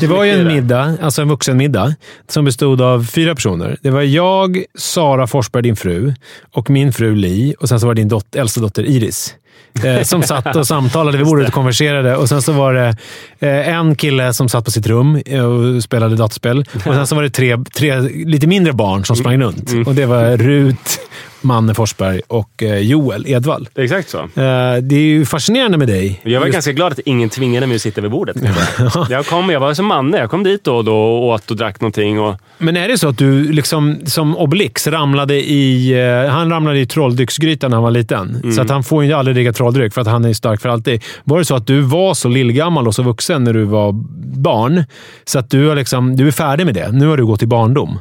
Det var ju en middag, alltså en vuxenmiddag, som bestod av fyra personer. Det var jag, Sara Forsberg, din fru, och min fru Li. Och sen så var det din dot- äldsta dotter Iris. Eh, som satt och samtalade vid bordet och konverserade. Och sen så var det eh, en kille som satt på sitt rum eh, och spelade dataspel. Och sen så var det tre, tre lite mindre barn som sprang runt. Och det var Rut, Manne Forsberg och eh, Joel Edvall. Exakt så. Eh, det är ju fascinerande med dig. Jag var Just- ganska glad att ingen tvingade mig att sitta vid bordet. [laughs] jag, kom, jag var som Manne. Jag kom dit då och då och åt och drack någonting. Och, Men är det så att du liksom som Obelix ramlade i... Han ramlade i trolldrycksgrytan när han var liten. Så att han får ju aldrig dricka trolldryck för att han är stark för alltid. Var det så att du var så lillgammal och så vuxen när du var barn, så att du, har liksom, du är färdig med det? Nu har du gått i barndom.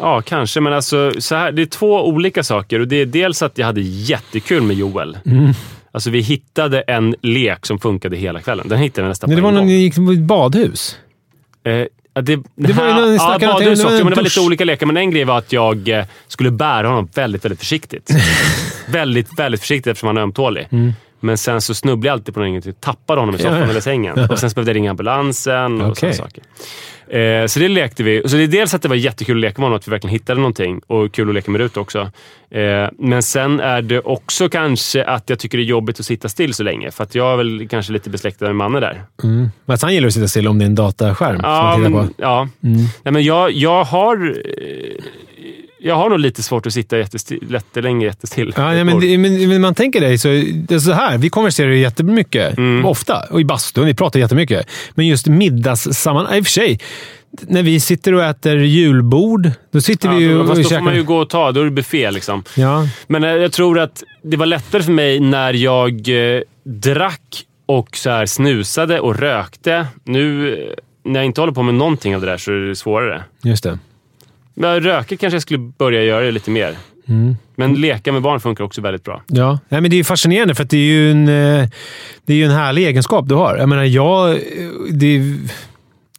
ja, kanske. Men alltså, så här, det är två olika saker. Och det är dels att jag hade jättekul med Joel. Mm. Alltså, vi hittade en lek som funkade hela kvällen. Den hittade vi nästan Nej, det på var en när gång. ni gick på ett badhus. Eh, det, Det var ju när ni ja, om det men det var lite olika lekar. Men en grej var att jag eh, skulle bära honom väldigt, väldigt försiktigt. [laughs] väldigt, väldigt försiktigt eftersom han är ömtålig. Men sen så snubblade jag alltid på någonting. Tappade honom i soffan Mm. Eller sängen. [laughs] Och sen så behövde jag ringa ambulansen och Okej. sådana saker. Eh, så det lekte vi. Så det är dels att det var jättekul att leka med honom, att vi verkligen hittade någonting. Och kul att leka med Rut också. Eh, men sen är det också kanske att jag tycker det är jobbigt att sitta still så länge. För att jag är väl kanske lite besläktad med Manne där. Mm. Men han gillar att sitta still om det är en dataskärm som Ja, man tittar men, på. ja. Nej, men jag, jag har... eh, Jag har nog lite svårt att sitta jättelänge jättestill. Ja, nej, men, det, men, man tänker dig, så, det är så här. Vi konverserar ju jättemycket. Mm. Ofta. Och i bastun. Vi pratar jättemycket. Men just middagssammanhang... I och för sig, när vi sitter och äter julbord, då sitter Ja, vi ju då, och fast då får man ju gå och ta. Då är det buffé liksom. Ja. Men eh, jag tror att det var lättare för mig när jag eh, drack och så här snusade och rökte. Nu eh, när jag inte håller på med någonting av det där så är det svårare. Just det. Men röka kanske jag skulle börja göra det lite mer. Mm. Men leka med barn funkar också väldigt bra. Ja, Nej, men det är fascinerande för det är ju en, eh, det är ju en härlig egenskap du har. Jag menar, jag... eh, Det är,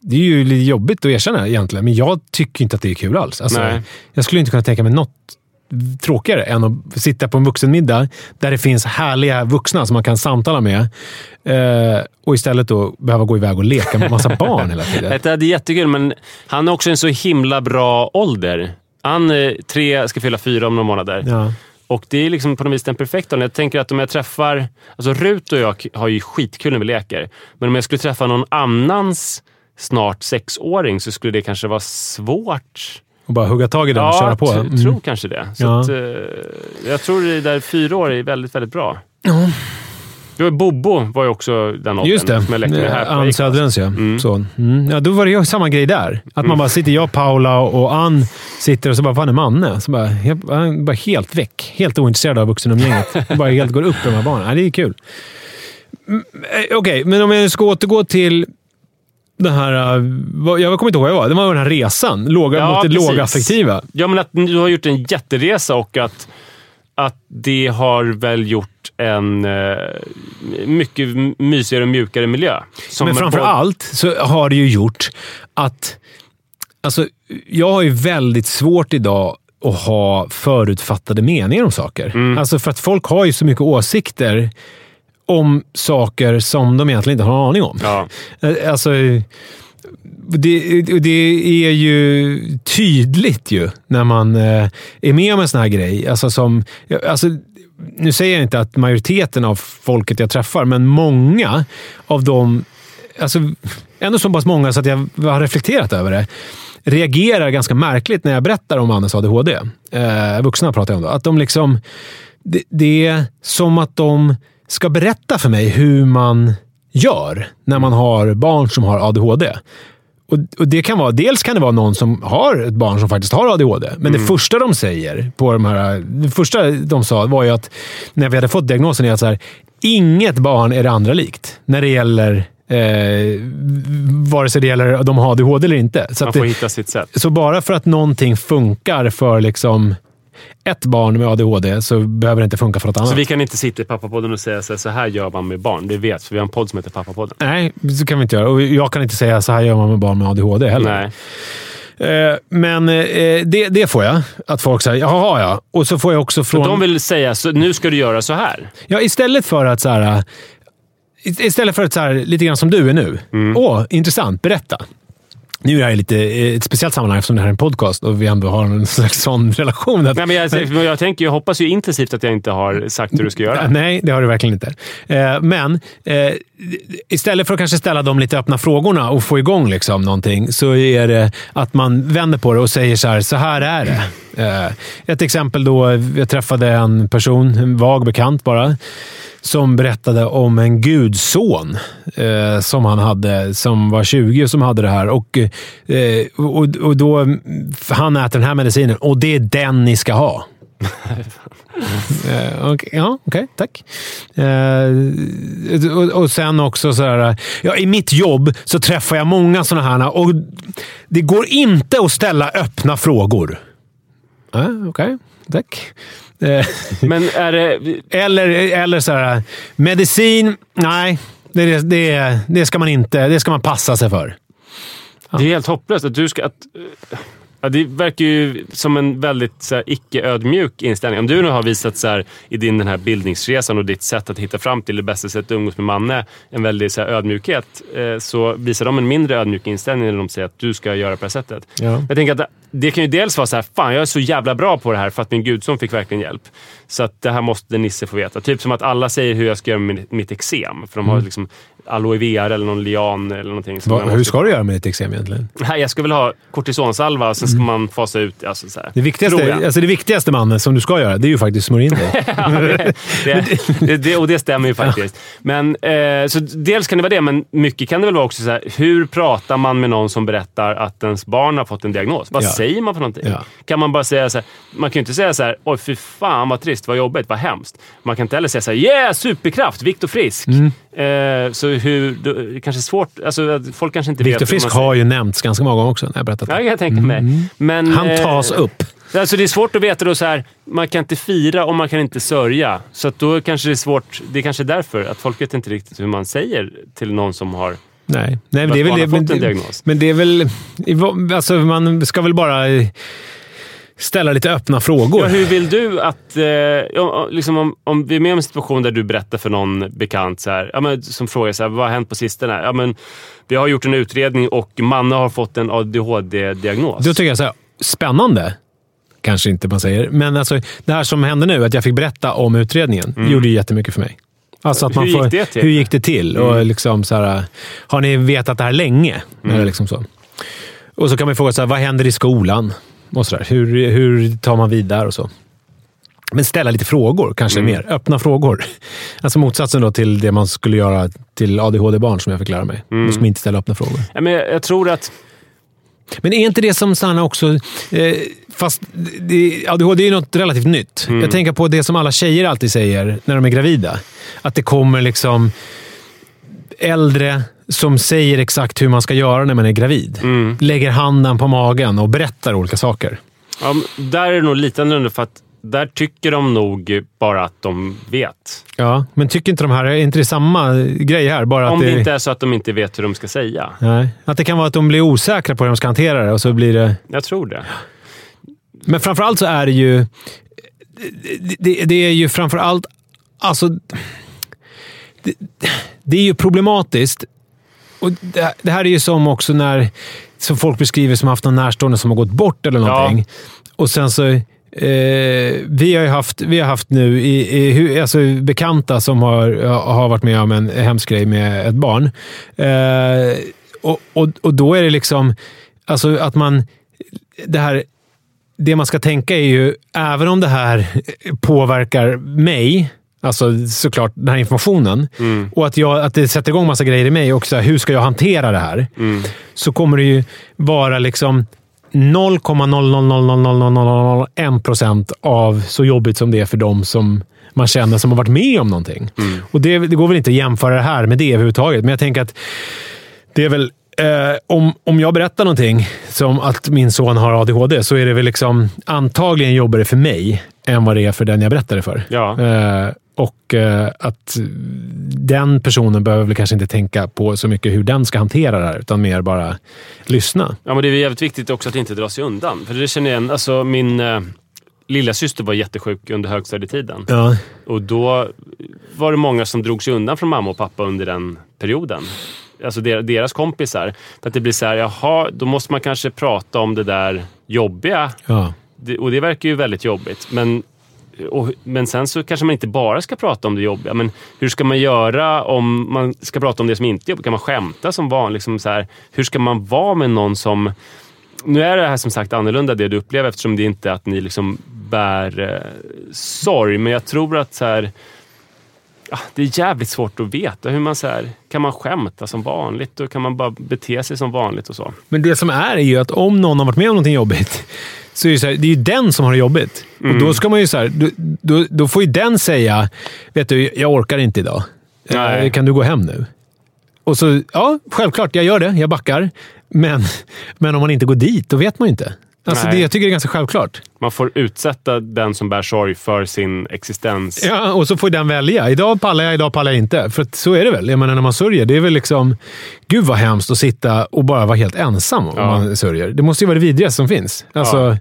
det är ju lite jobbigt att erkänna egentligen, men jag tycker inte att det är kul alls. Alltså, jag skulle inte kunna tänka mig något tråkigare än att sitta på en vuxenmiddag där det finns härliga vuxna som man kan samtala med eh, och istället då behöva gå iväg och leka med massa [laughs] barn hela tiden. Det är jättekul, men han är också en så himla bra ålder. Han är tre, ska fylla fyra om några månader. Ja. Och det är liksom på något vis den perfekta. Jag tänker att om jag träffar... Alltså Rut och jag har ju skitkul när vi leker. Men om jag skulle träffa någon annans snart sexåring så skulle det kanske vara svårt. Och bara hugga tag i den och köra på. jag Mm. tror kanske det. Så Ja. att, eh, jag tror det där fyra år är väldigt, väldigt bra. Ja. Bobo var ju också den åldern Just det. som jag lekte med här på Ann. Söderens, ja. Så. Mm. ja. Då var det ju samma grej där. Att man bara sitter, jag, Paula och Ann sitter och så bara, fan är Manne? Så bara, helt, han bara helt väck. Helt ointresserad av vuxenumgänget. [laughs] bara helt går upp med de här barnen. Ja, det är kul. Mm, eh, Okej, men om jag ska återgå till det här... eh, Jag kommer inte ihåg vad jag var. Det var den här resan. Låga, Ja, mot det precis. lågaffektiva. Ja, men att du har gjort en jätteresa och att, att det har väl gjort en eh, mycket mysigare och mjukare miljö. Men framför både- allt så har det ju gjort att... Alltså, jag har ju väldigt svårt idag att ha förutfattade meningar om saker. Mm. Alltså för att folk har ju så mycket åsikter om saker som de egentligen inte har en aning om. Ja. Eh, Alltså, det, det är ju tydligt ju när man eh, är med om en sån här grej. Alltså som, alltså, nu säger jag inte att majoriteten av folket jag träffar, men många av dem, alltså, ändå så pass många så att jag har reflekterat över det, reagerar ganska märkligt när jag berättar om Annes ADHD. Eh, vuxna pratar jag om då. Att de liksom, det, det är som att de ska berätta för mig hur man gör när man har barn som har ADHD. Och, och det kan vara, dels kan det vara någon som har ett barn som faktiskt har ADHD. Men det första de säger, på de här, det första de sa var ju att när vi hade fått diagnosen är att så här, inget barn är det andra likt. När det gäller Eh, vare sig det gäller de har ADHD eller inte. Så, Man får det, hitta sitt sätt. så bara för att någonting funkar för liksom ett barn med ADHD så behöver det inte funka för något annat. Så vi kan inte sitta i Pappapodden och säga så här, så här gör man med barn. Det vet för vi har en podd som heter Pappapodden. Nej, så kan vi inte göra. Och jag kan inte säga så här gör man med barn med ADHD heller. Nej. Eh, men eh, det, det får jag. Att folk säger jaha ja. Och så får jag också Så från... de vill säga så nu ska du göra så här. Ja, istället för att så här, ist- istället för att så här, lite grann som du är nu. Mm. Åh, intressant. Berätta. Nu är det här lite eh, ett speciellt sammanhang eftersom det här är en podcast och vi ändå har en [laughs] slags sån relation. Att, Nej, men jag, jag, tänker, jag hoppas ju intensivt att jag inte har sagt hur du ska göra. Nej, det har du verkligen inte. Eh, men eh, istället för att kanske ställa de lite öppna frågorna och få igång liksom någonting så är det att man vänder på det och säger så här, så här är det. Ett exempel då, jag träffade en person, en vag bekant bara, som berättade om en gudson eh, som han hade, som var 20 och som hade det här. Och, eh, och, och då, han äter den här medicinen och det är den ni ska ha. Eh, uh, okej, ja, okej. tack. Uh, och, och sen också så här, ja, I mitt jobb så träffar jag många sådana här och det går inte att ställa öppna frågor. Uh, okej, tack. Eh, Men är det... eller, eller så här, medicin, nej. Det, det, det, ska man inte, det ska man passa sig för. Det är helt hopplöst att du ska... Att, ja, det verkar ju som en väldigt icke-ödmjuk inställning. Om du nu har visat så här, i din den här bildningsresan och ditt sätt att hitta fram till det bästa sättet att umgås med Manne, en väldig så här, ödmjukhet, eh, så visar de en mindre ödmjuk inställning när de säger att du ska göra på det här sättet. Ja. Jag tänker att det kan ju dels vara så här, fan jag är så jävla bra på det här för att min gudson fick verkligen hjälp. Så att det här måste Nisse få veta. Typ som att alla säger hur jag ska göra med mitt, eksem. För de har liksom aloe vera eller någon lian eller någonting. Va, hur måste- ska du göra med ditt eksem egentligen? Nej, jag ska väl ha kortisonsalva och sen ska man fasa ut alltså, så här. Det viktigaste, alltså det viktigaste mannen som du ska göra, det är ju faktiskt smörja in dig. [laughs] Ja, det, det, det, och det stämmer ju faktiskt. Men, eh, så dels kan det vara det, men mycket kan det väl vara också så här, hur pratar man med någon som berättar att ens barn har fått en diagnos? Vad Ja. säger man för någonting? Ja. Kan man bara säga så här, man kan ju inte säga så här, oj fy fan vad trist, vad jobbigt, vad hemskt. Man kan inte heller säga så här, yeah, superkraft, Viktor Frisk. Mm. Eh, så hur, då, det kanske är svårt, alltså att folk kanske inte Viktor vet. man Frisk har ju nämnts ganska många gånger också när jag berättat Ja, det. kan jag tänka mig. Men, Han eh, tas upp. Alltså det är svårt att veta då så här, man kan inte fira och man kan inte sörja. Så då kanske det är svårt, det är kanske därför att folk vet inte riktigt hur man säger till någon som har... Nej, Nej men det är väl det. Men, men det är väl... Alltså, man ska väl bara eh, ställa lite öppna frågor. Ja, hur vill du att... Eh, liksom om, om vi är med om en situation där du berättar för någon bekant så här, ja, men, som frågar så här, vad har hänt på sistone? Ja, men, vi har gjort en utredning och Manne har fått en ADHD-diagnos. Då tycker jag så här, spännande. Kanske inte man säger, men alltså, det här som hände nu, att jag fick berätta om utredningen, gjorde ju jättemycket för mig. Alltså att Mm. Hur man gick får, det till? Hur gick det till? Och liksom så här, har ni vetat det här länge? Mm. Eller liksom så. Och så kan man fråga, så här, vad händer i skolan? Och så där. Hur, hur tar man vidare och så? Men ställa lite frågor, kanske Mm. mer. Öppna frågor. [laughs] Alltså motsatsen då till det man skulle göra till ADHD-barn som jag fick lära mig. Mm. Då ska man inte ställa öppna frågor. ja, men jag, jag tror att... Men är inte det som Sanna också... Eh, fast det, ADHD är ju något relativt nytt. Mm. Jag tänker på det som alla tjejer alltid säger när de är gravida. Att det kommer liksom äldre som säger exakt hur man ska göra när man är gravid. Mm. Lägger handen på magen och berättar olika saker. Ja, där är det nog lite annorlunda för att där tycker de nog bara att de vet. Ja, men tycker inte de här... Är inte det samma grej här? Bara att Om det inte är så att de inte vet hur de ska säga. Nej, att det kan vara att de blir osäkra på hur de ska hantera det och så blir det... Jag tror det. Men framförallt så är det ju... Det, det, det är ju framförallt... Alltså... Det, det är ju problematiskt. Och det, det här är ju som också när som folk beskriver som haft någon närstående som har gått bort eller någonting. Och sen så... Eh, vi har ju haft, vi har haft nu i, i, alltså bekanta som har, har varit med om en hemsk grej med ett barn. Eh, och, och, och då är det liksom alltså att man... Det här det man ska tänka är ju, även om det här påverkar mig, alltså såklart den här informationen, och att, jag, att det sätter igång massa grejer i mig och så här, hur ska jag hantera det här? Så kommer det ju vara liksom 0,0000001 procent av så jobbigt som det är för dem som man känner som har varit med om någonting. Och det, det går väl inte att jämföra det här med det överhuvudtaget, men jag tänker att det är väl Eh, om, om jag berättar någonting som att min son har ADHD så är det väl liksom antagligen jobbigare för mig än vad det är för den jag berättar det för. Ja. Eh, och eh, att den personen behöver väl kanske inte tänka på så mycket hur den ska hantera det här, utan mer bara lyssna. Ja, men det är jävligt viktigt också att inte dra sig undan. För det känner jag igen. Alltså, min eh, lilla syster var jättesjuk under högstadietiden. Ja. Och då var det många som drog sig undan från mamma och pappa under den perioden. Alltså der- deras kompisar. För att det blir så här, jaha, då måste man kanske prata om det där jobbiga. Ja. Det, och det verkar ju väldigt jobbigt. Men, och, men sen så kanske man inte bara ska prata om det jobbiga. Men hur ska man göra om man ska prata om det som inte är jobbigt? Kan man skämta som vanligt? Liksom så här, hur ska man vara med någon som... Nu är det här som sagt annorlunda det du upplever eftersom det inte är att ni liksom bär eh, sorg. Men jag tror att så här, ja, det är jävligt svårt att veta. hur man så här, Kan man skämta som vanligt och kan man bara bete sig som vanligt och så? Men det som är är ju att om någon har varit med om någonting jobbigt, så är det, så här, det är ju den som har det jobbigt. Mm. Och då ska man ju så här, då, då, då får ju den säga, vet du, jag orkar inte idag. Nej. Eh, Kan du gå hem nu? Och så, ja, självklart, jag gör det. Jag backar. Men, men om man inte går dit, då vet man ju inte. Alltså, Nej. det, jag tycker det är ganska självklart. Man får utsätta den som bär sorg för sin existens. Ja, och så får den välja. Idag pallar jag, idag pallar jag inte. För att så är det väl. Jag menar, när man sörjer, det är väl liksom... Gud vad hemskt att sitta och bara vara helt ensam om Ja. man sörjer. Det måste ju vara det vidrigaste som finns. Alltså, Ja.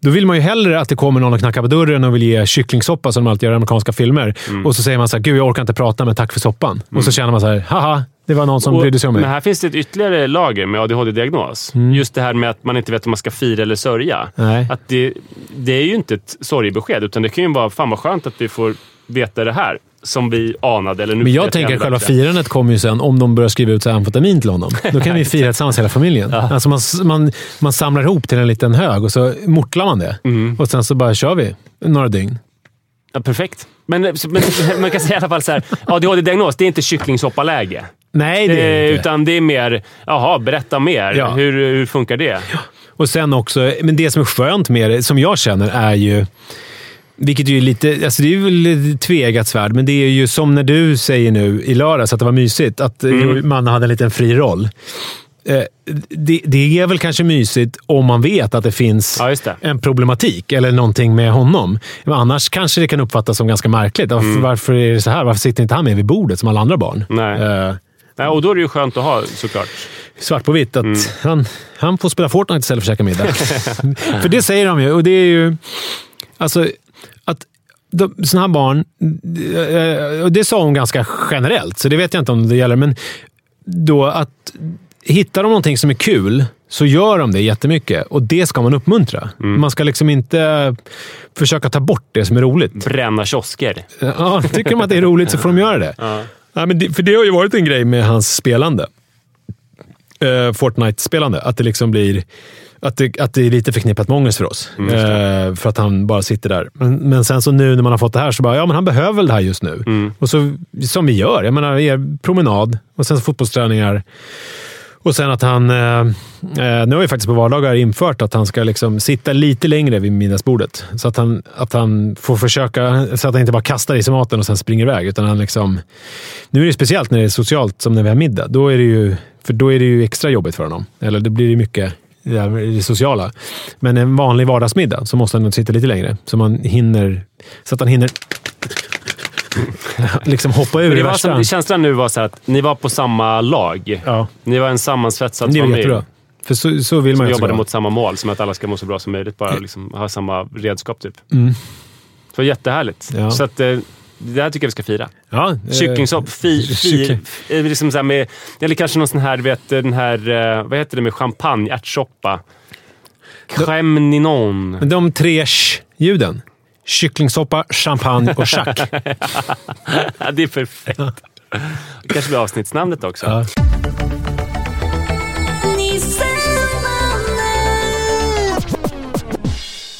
Då vill man ju hellre att det kommer någon och knackar på dörren och vill ge kycklingsoppa som de alltid gör i amerikanska filmer. Mm. Och så säger man så här, gud jag orkar inte prata, men tack för soppan. Och så känner man så här, haha, det var någon som Och- brydde sig om mig. Men här finns det ett ytterligare lager med ADHD-diagnos. Just det här med att man inte vet om man ska fira eller sörja. Nej. Att det, det är ju inte ett sorgebesked, utan det kan ju vara fan vad skönt att vi får veta det här som vi anade. Eller nu Men jag tänker att själva bättre. firandet kommer ju sen om de börjar skriva ut amfetamin till honom. Då kan vi [laughs] fira tillsammans hela familjen. Alltså man, man, man samlar ihop till en liten hög och så mortlar man det. Mm. Och sen så bara kör vi några dygn. Ja, perfekt. Men, men man kan säga i alla fall så här. [laughs] ADHD-diagnos, det är inte kycklingsoppaläge. Nej, det är det Eh, inte. Utan det är mer, jaha, berätta mer. Ja. Hur, hur funkar det? Och sen också, men det som är skönt med det, som jag känner, är ju... Vilket ju är lite, alltså det är väl tvegat svärd, men det är ju som när du säger nu i lördags att det var mysigt att mm. man hade en liten fri roll. Eh, Det, det är väl kanske mysigt om man vet att det finns Ja, det. en problematik eller någonting med honom. Men annars kanske det kan uppfattas som ganska märkligt. Varför, Mm. varför är det så här? Varför sitter inte han med vid bordet som alla andra barn? Nej. Eh, Ja, och då är det ju skönt att ha såklart. svart på vitt att Mm. han, han får spela Fortnite istället för att käka middag. [laughs] för det säger de ju. Och det är ju... Alltså, att såna här barn... Och det sa hon ganska generellt, så det vet jag inte om det gäller. Men då att hittar de någonting som är kul så gör de det jättemycket. Och det ska man uppmuntra. Mm. Man ska liksom inte försöka ta bort det som är roligt. Bränna kiosker. Ja, tycker de att det är roligt så får de göra det. Ja, men det för det har ju varit en grej med hans spelande. Uh, Fortnite-spelande. Att det liksom blir... Att det, att det är lite förknippat med ångest för oss. Eh, för att han bara sitter där. Men, men sen så nu när man har fått det här så bara, ja men han behöver väl det här just nu. Och så som vi gör. Jag menar, er promenad och sen så fotbollsträningar. Och sen att han... Eh, nu har vi faktiskt på vardagar infört att han ska liksom sitta lite längre vid middagsbordet. Så att han, att han får försöka, så att han inte bara kastar i sig maten och sen springer iväg. Utan han liksom, nu är det speciellt när det är socialt, som när vi har middag. Då är det ju, för då är det ju extra jobbigt för honom. Eller det blir mycket det där med det sociala. Men en vanlig vardagsmiddag så måste han sitta lite längre. Så, man hinner, så att han hinner [laughs] liksom hoppa Men det, det var värsta. som, känslan nu var så att ni var på samma lag. Ja, Ni var en sammansvetsad det är familj. jättebra. För så, så vill man Som ju också jobbade mot samma mål, som att alla ska må så bra som möjligt. Bara liksom ha samma redskap typ. Mm. Så jättehärligt. Ja. Så att, eh, det här tycker jag vi ska fira. Ja, eh, Kycklingsopp, fi, fi, eh, liksom så här med, eller kanske någon sån här, vet, den här, eh, vad heter det med champagne, ärtsoppa. Crème ninon. De tre sh-ljuden. Kycklingsoppa, champagne och schack. [laughs] Ja, det är perfekt. Det kanske blir avsnittsnamnet också. Ja.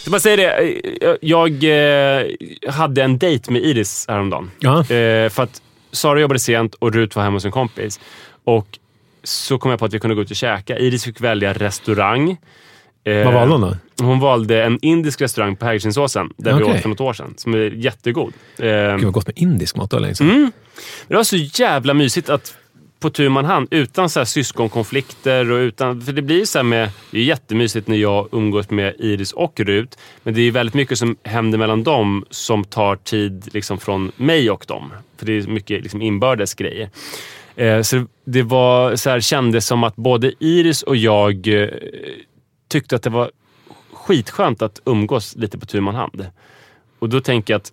Jag bara säga det, jag eh, hade en dejt med Iris häromdagen. Ja. Eh, för att Sara jobbade sent och Rut var hemma hos en kompis. Och så kom jag på att vi kunde gå ut och käka. Iris fick välja restaurang. Eh, Vad valde hon då? Hon valde en indisk restaurang på Hägerstensåsen, där vi Okej. åt för något år sedan, som är jättegod. Eh, Gud vad gott med indisk mat. Det var länge sedan. Mm. det var så jävla mysigt att på tu man hand, utan så här syskonkonflikter och utan... För det blir så här med... Det är jättemysigt när jag umgås med Iris och Rut, men det är väldigt mycket som händer mellan dem som tar tid liksom från mig och dem. För det är mycket liksom inbördes grejer. Eh, så det var, så här, kändes som att både Iris och jag eh, tyckte att det var skitskönt att umgås lite på tu man hand. Och då tänker jag att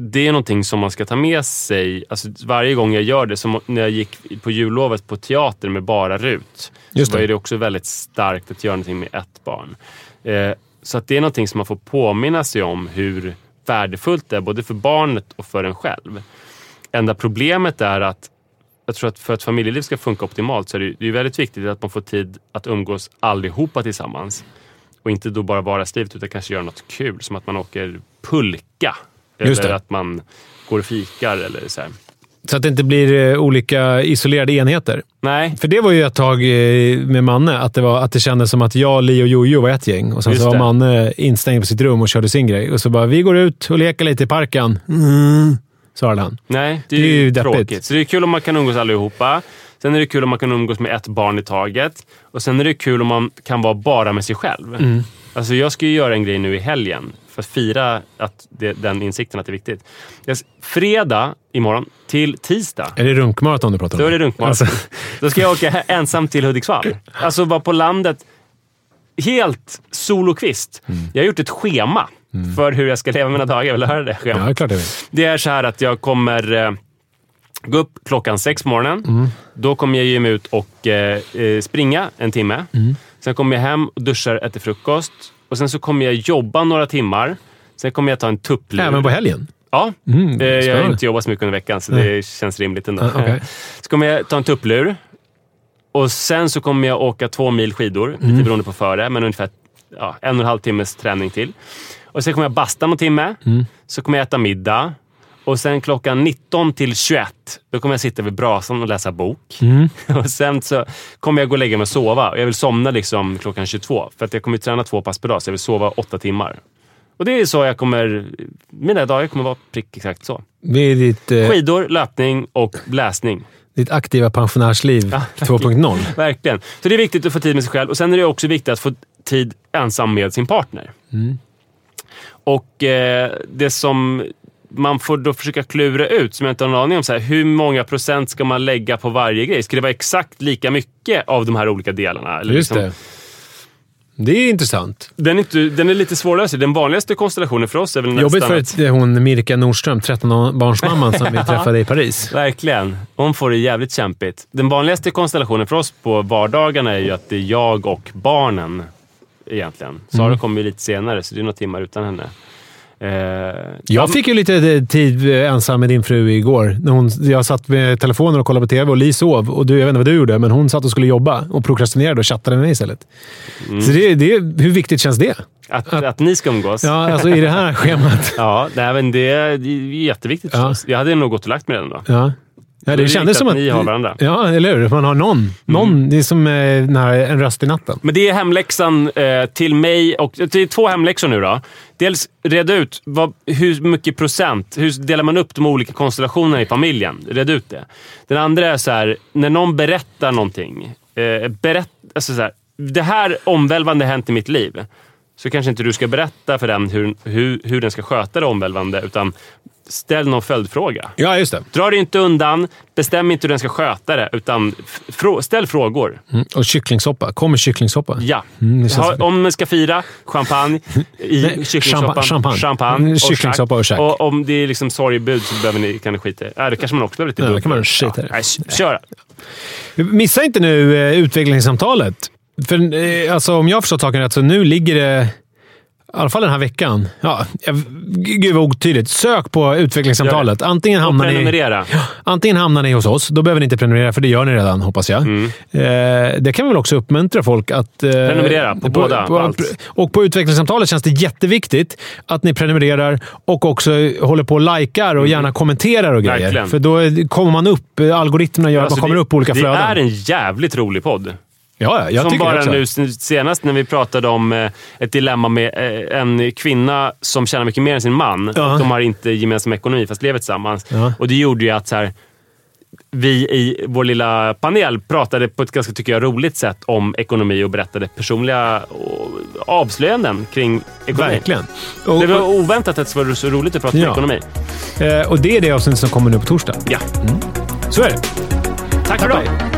det är någonting som man ska ta med sig. Alltså, varje gång jag gör det, som när jag gick på jullovet på teater med bara Rut, Just så det. var det också väldigt starkt att göra någonting med ett barn. Eh, så att det är någonting som man får påminna sig om hur värdefullt det är, både för barnet och för en själv. Enda problemet är att jag tror att för att familjeliv ska funka optimalt så är det, det är väldigt viktigt att man får tid att umgås allihopa tillsammans. Och inte då bara vardagslivet utan kanske göra något kul som att man åker pulka. Just Eller att man går och fikar eller så här. Så att det inte blir eh, olika isolerade enheter. Nej, För det var ju ett tag eh, med Manne, att det, var, att det kändes som att jag, Li och Jojo var ett gäng. Och sen Just så var det. Manne instängd på sitt rum och körde sin grej. Och så bara, vi går ut och leker lite i parken. Mm, svarade han. nej det är, Det är ju deppigt. tråkigt. Så det är kul om man kan umgås allihopa. Sen är det kul om man kan umgås med ett barn i taget. Och sen är det kul om man kan vara bara med sig själv. Mm. Alltså jag ska ju göra en grej nu i helgen för att fira att det, den insikten att det är viktigt. Jag, fredag imorgon till tisdag Är det runkmaraton du pratar om? Då är det runkmaraton. Alltså, Då ska jag åka ensam till Hudiksvall. Alltså vara på landet helt solokvist. Mm. Jag har gjort ett schema för hur jag ska leva mina dagar. Vill du höra det ja, schemat? det är klart jag vill. Det är så här att jag kommer eh, gå upp klockan sex på morgonen. Mm. Då kommer jag ge mig ut och eh, eh, springa en timme. Mm. Sen kommer jag hem och duschar, äter frukost. Och sen så kommer jag jobba några timmar. Sen kommer jag ta en tupplur. Även på helgen? Ja, Mm, eh, jag har inte jobbat så mycket under veckan så Nej. det känns rimligt ändå. Ah, okej. Så kommer jag ta en tupplur. Och sen så kommer jag åka två mil skidor, Mm. lite beroende på före, men ungefär ja, en och en halv timmes träning till. Och sen kommer jag basta någon timme. Mm. Så kommer jag äta middag. Och sen klockan 19 till 21, då kommer jag sitta vid brasan och läsa bok. Mm. [laughs] Och sen så kommer jag gå och lägga mig och sova. Och jag vill somna liksom klockan 22. För att jag kommer träna två pass per dag, så jag vill sova åtta timmar. Och det är så jag kommer... Mina dagar kommer vara prick exakt så. Det är ditt, eh, Skidor, löpning och läsning. ditt aktiva pensionärsliv 2.0. [laughs] Verkligen. Så det är viktigt att få tid med sig själv. Och Sen är det också viktigt att få tid ensam med sin partner. Och eh, det som man får då försöka klura ut, som jag inte har en aning om, så här, hur många procent ska man lägga på varje grej? Ska det vara exakt lika mycket av de här olika delarna? Eller Just liksom- det. Det är intressant. Den är, inte, den är lite svårlöst. Den vanligaste konstellationen för oss är väl nästan... Jobbigt för att- ett, hon Mirka Nordström, 13-barnsmamman som vi [laughs] träffade i Paris. Verkligen. Hon får det jävligt kämpigt. Den vanligaste konstellationen för oss på vardagarna är ju att det är jag och barnen egentligen. Sara Mm. kommer ju lite senare, så det är några timmar utan henne. Eh, Jag fick ju lite tid eh, ensam med din fru igår. När hon, jag satt med telefonen och kollade på TV och Li sov. Och du, jag vet inte vad du gjorde, men hon satt och skulle jobba och prokrastinerade och chattade med mig istället. Mm. Så det, det, hur viktigt känns det? att, att ni ska umgås. Ja, alltså i det här [laughs] schemat. Ja, nej, men det är det är jätteviktigt Ja. förstås. Jag hade nog gått och lagt mig redan då. Ja. Ja, det det kändes som att att... ni har varandra. Ja, eller hur? Man har någon. någon Mm. Det är som eh, när, en röst i natten. Men det är hemläxan eh, till mig och det är två hemläxor nu då. Dels reda ut vad, hur mycket procent, hur delar man upp de olika konstellationerna i familjen? Red ut det. Den andra är så här, när någon berättar någonting. Eh, berätt, alltså så här, det här omvälvande har hänt i mitt liv. Så kanske inte du ska berätta för den hur, hur, hur den ska sköta det omvälvande, utan ställ någon följdfråga. Ja, just det. Dra dig inte undan, bestäm inte hur den ska sköta det, utan frå, ställ frågor. Mm. Och kycklingsoppa. Kommer kycklingsoppa? Ja. Mm, ha, om man ska fira, champagne i Nej, kycklingsoppan. champa- champagne. champagne Mm, och kycklingsoppa och käk. Och om det är liksom sorgebud så behöver ni, kan ni skita i. Ja, det kanske man också behöver lite Ja, bubbel. kan man skita i. ja, nej, Kör! Missa inte nu eh, utvecklingssamtalet. För eh, alltså, om jag har förstått saken rätt så nu ligger det, i alla fall den här veckan, ja, jag- gud vad otydligt. Sök på utvecklingssamtalet. Antingen hamnar, ni, antingen hamnar ni hos oss, då behöver ni inte prenumerera för det gör ni redan hoppas jag. Mm. Eh, det kan vi väl också uppmuntra folk att... Eh, Prenumerera på båda, på allt. och på utvecklingssamtalet känns det jätteviktigt att ni prenumererar och också håller på och likar och gärna kommenterar och grejer. Mm. Verkligen. För då kommer man upp, algoritmerna gör att Alltså, man kommer det, upp på olika det flöden. är en jävligt rolig podd. Ja, ja, jag som bara nu senast när vi pratade om eh, ett dilemma med eh, en kvinna som tjänar mycket mer än sin man. Ja. De har inte gemensam ekonomi fast lever tillsammans. Ja. Och det gjorde ju att så här, vi i vår lilla panel pratade på ett ganska, tycker jag, roligt sätt om ekonomi och berättade personliga och avslöjanden kring ekonomi. Verkligen. Och, Det var oväntat att det var så roligt att prata Ja. ekonomi. eh, och det är det avsnitt som kommer nu på torsdag. Ja. Så är det. Tack för idag!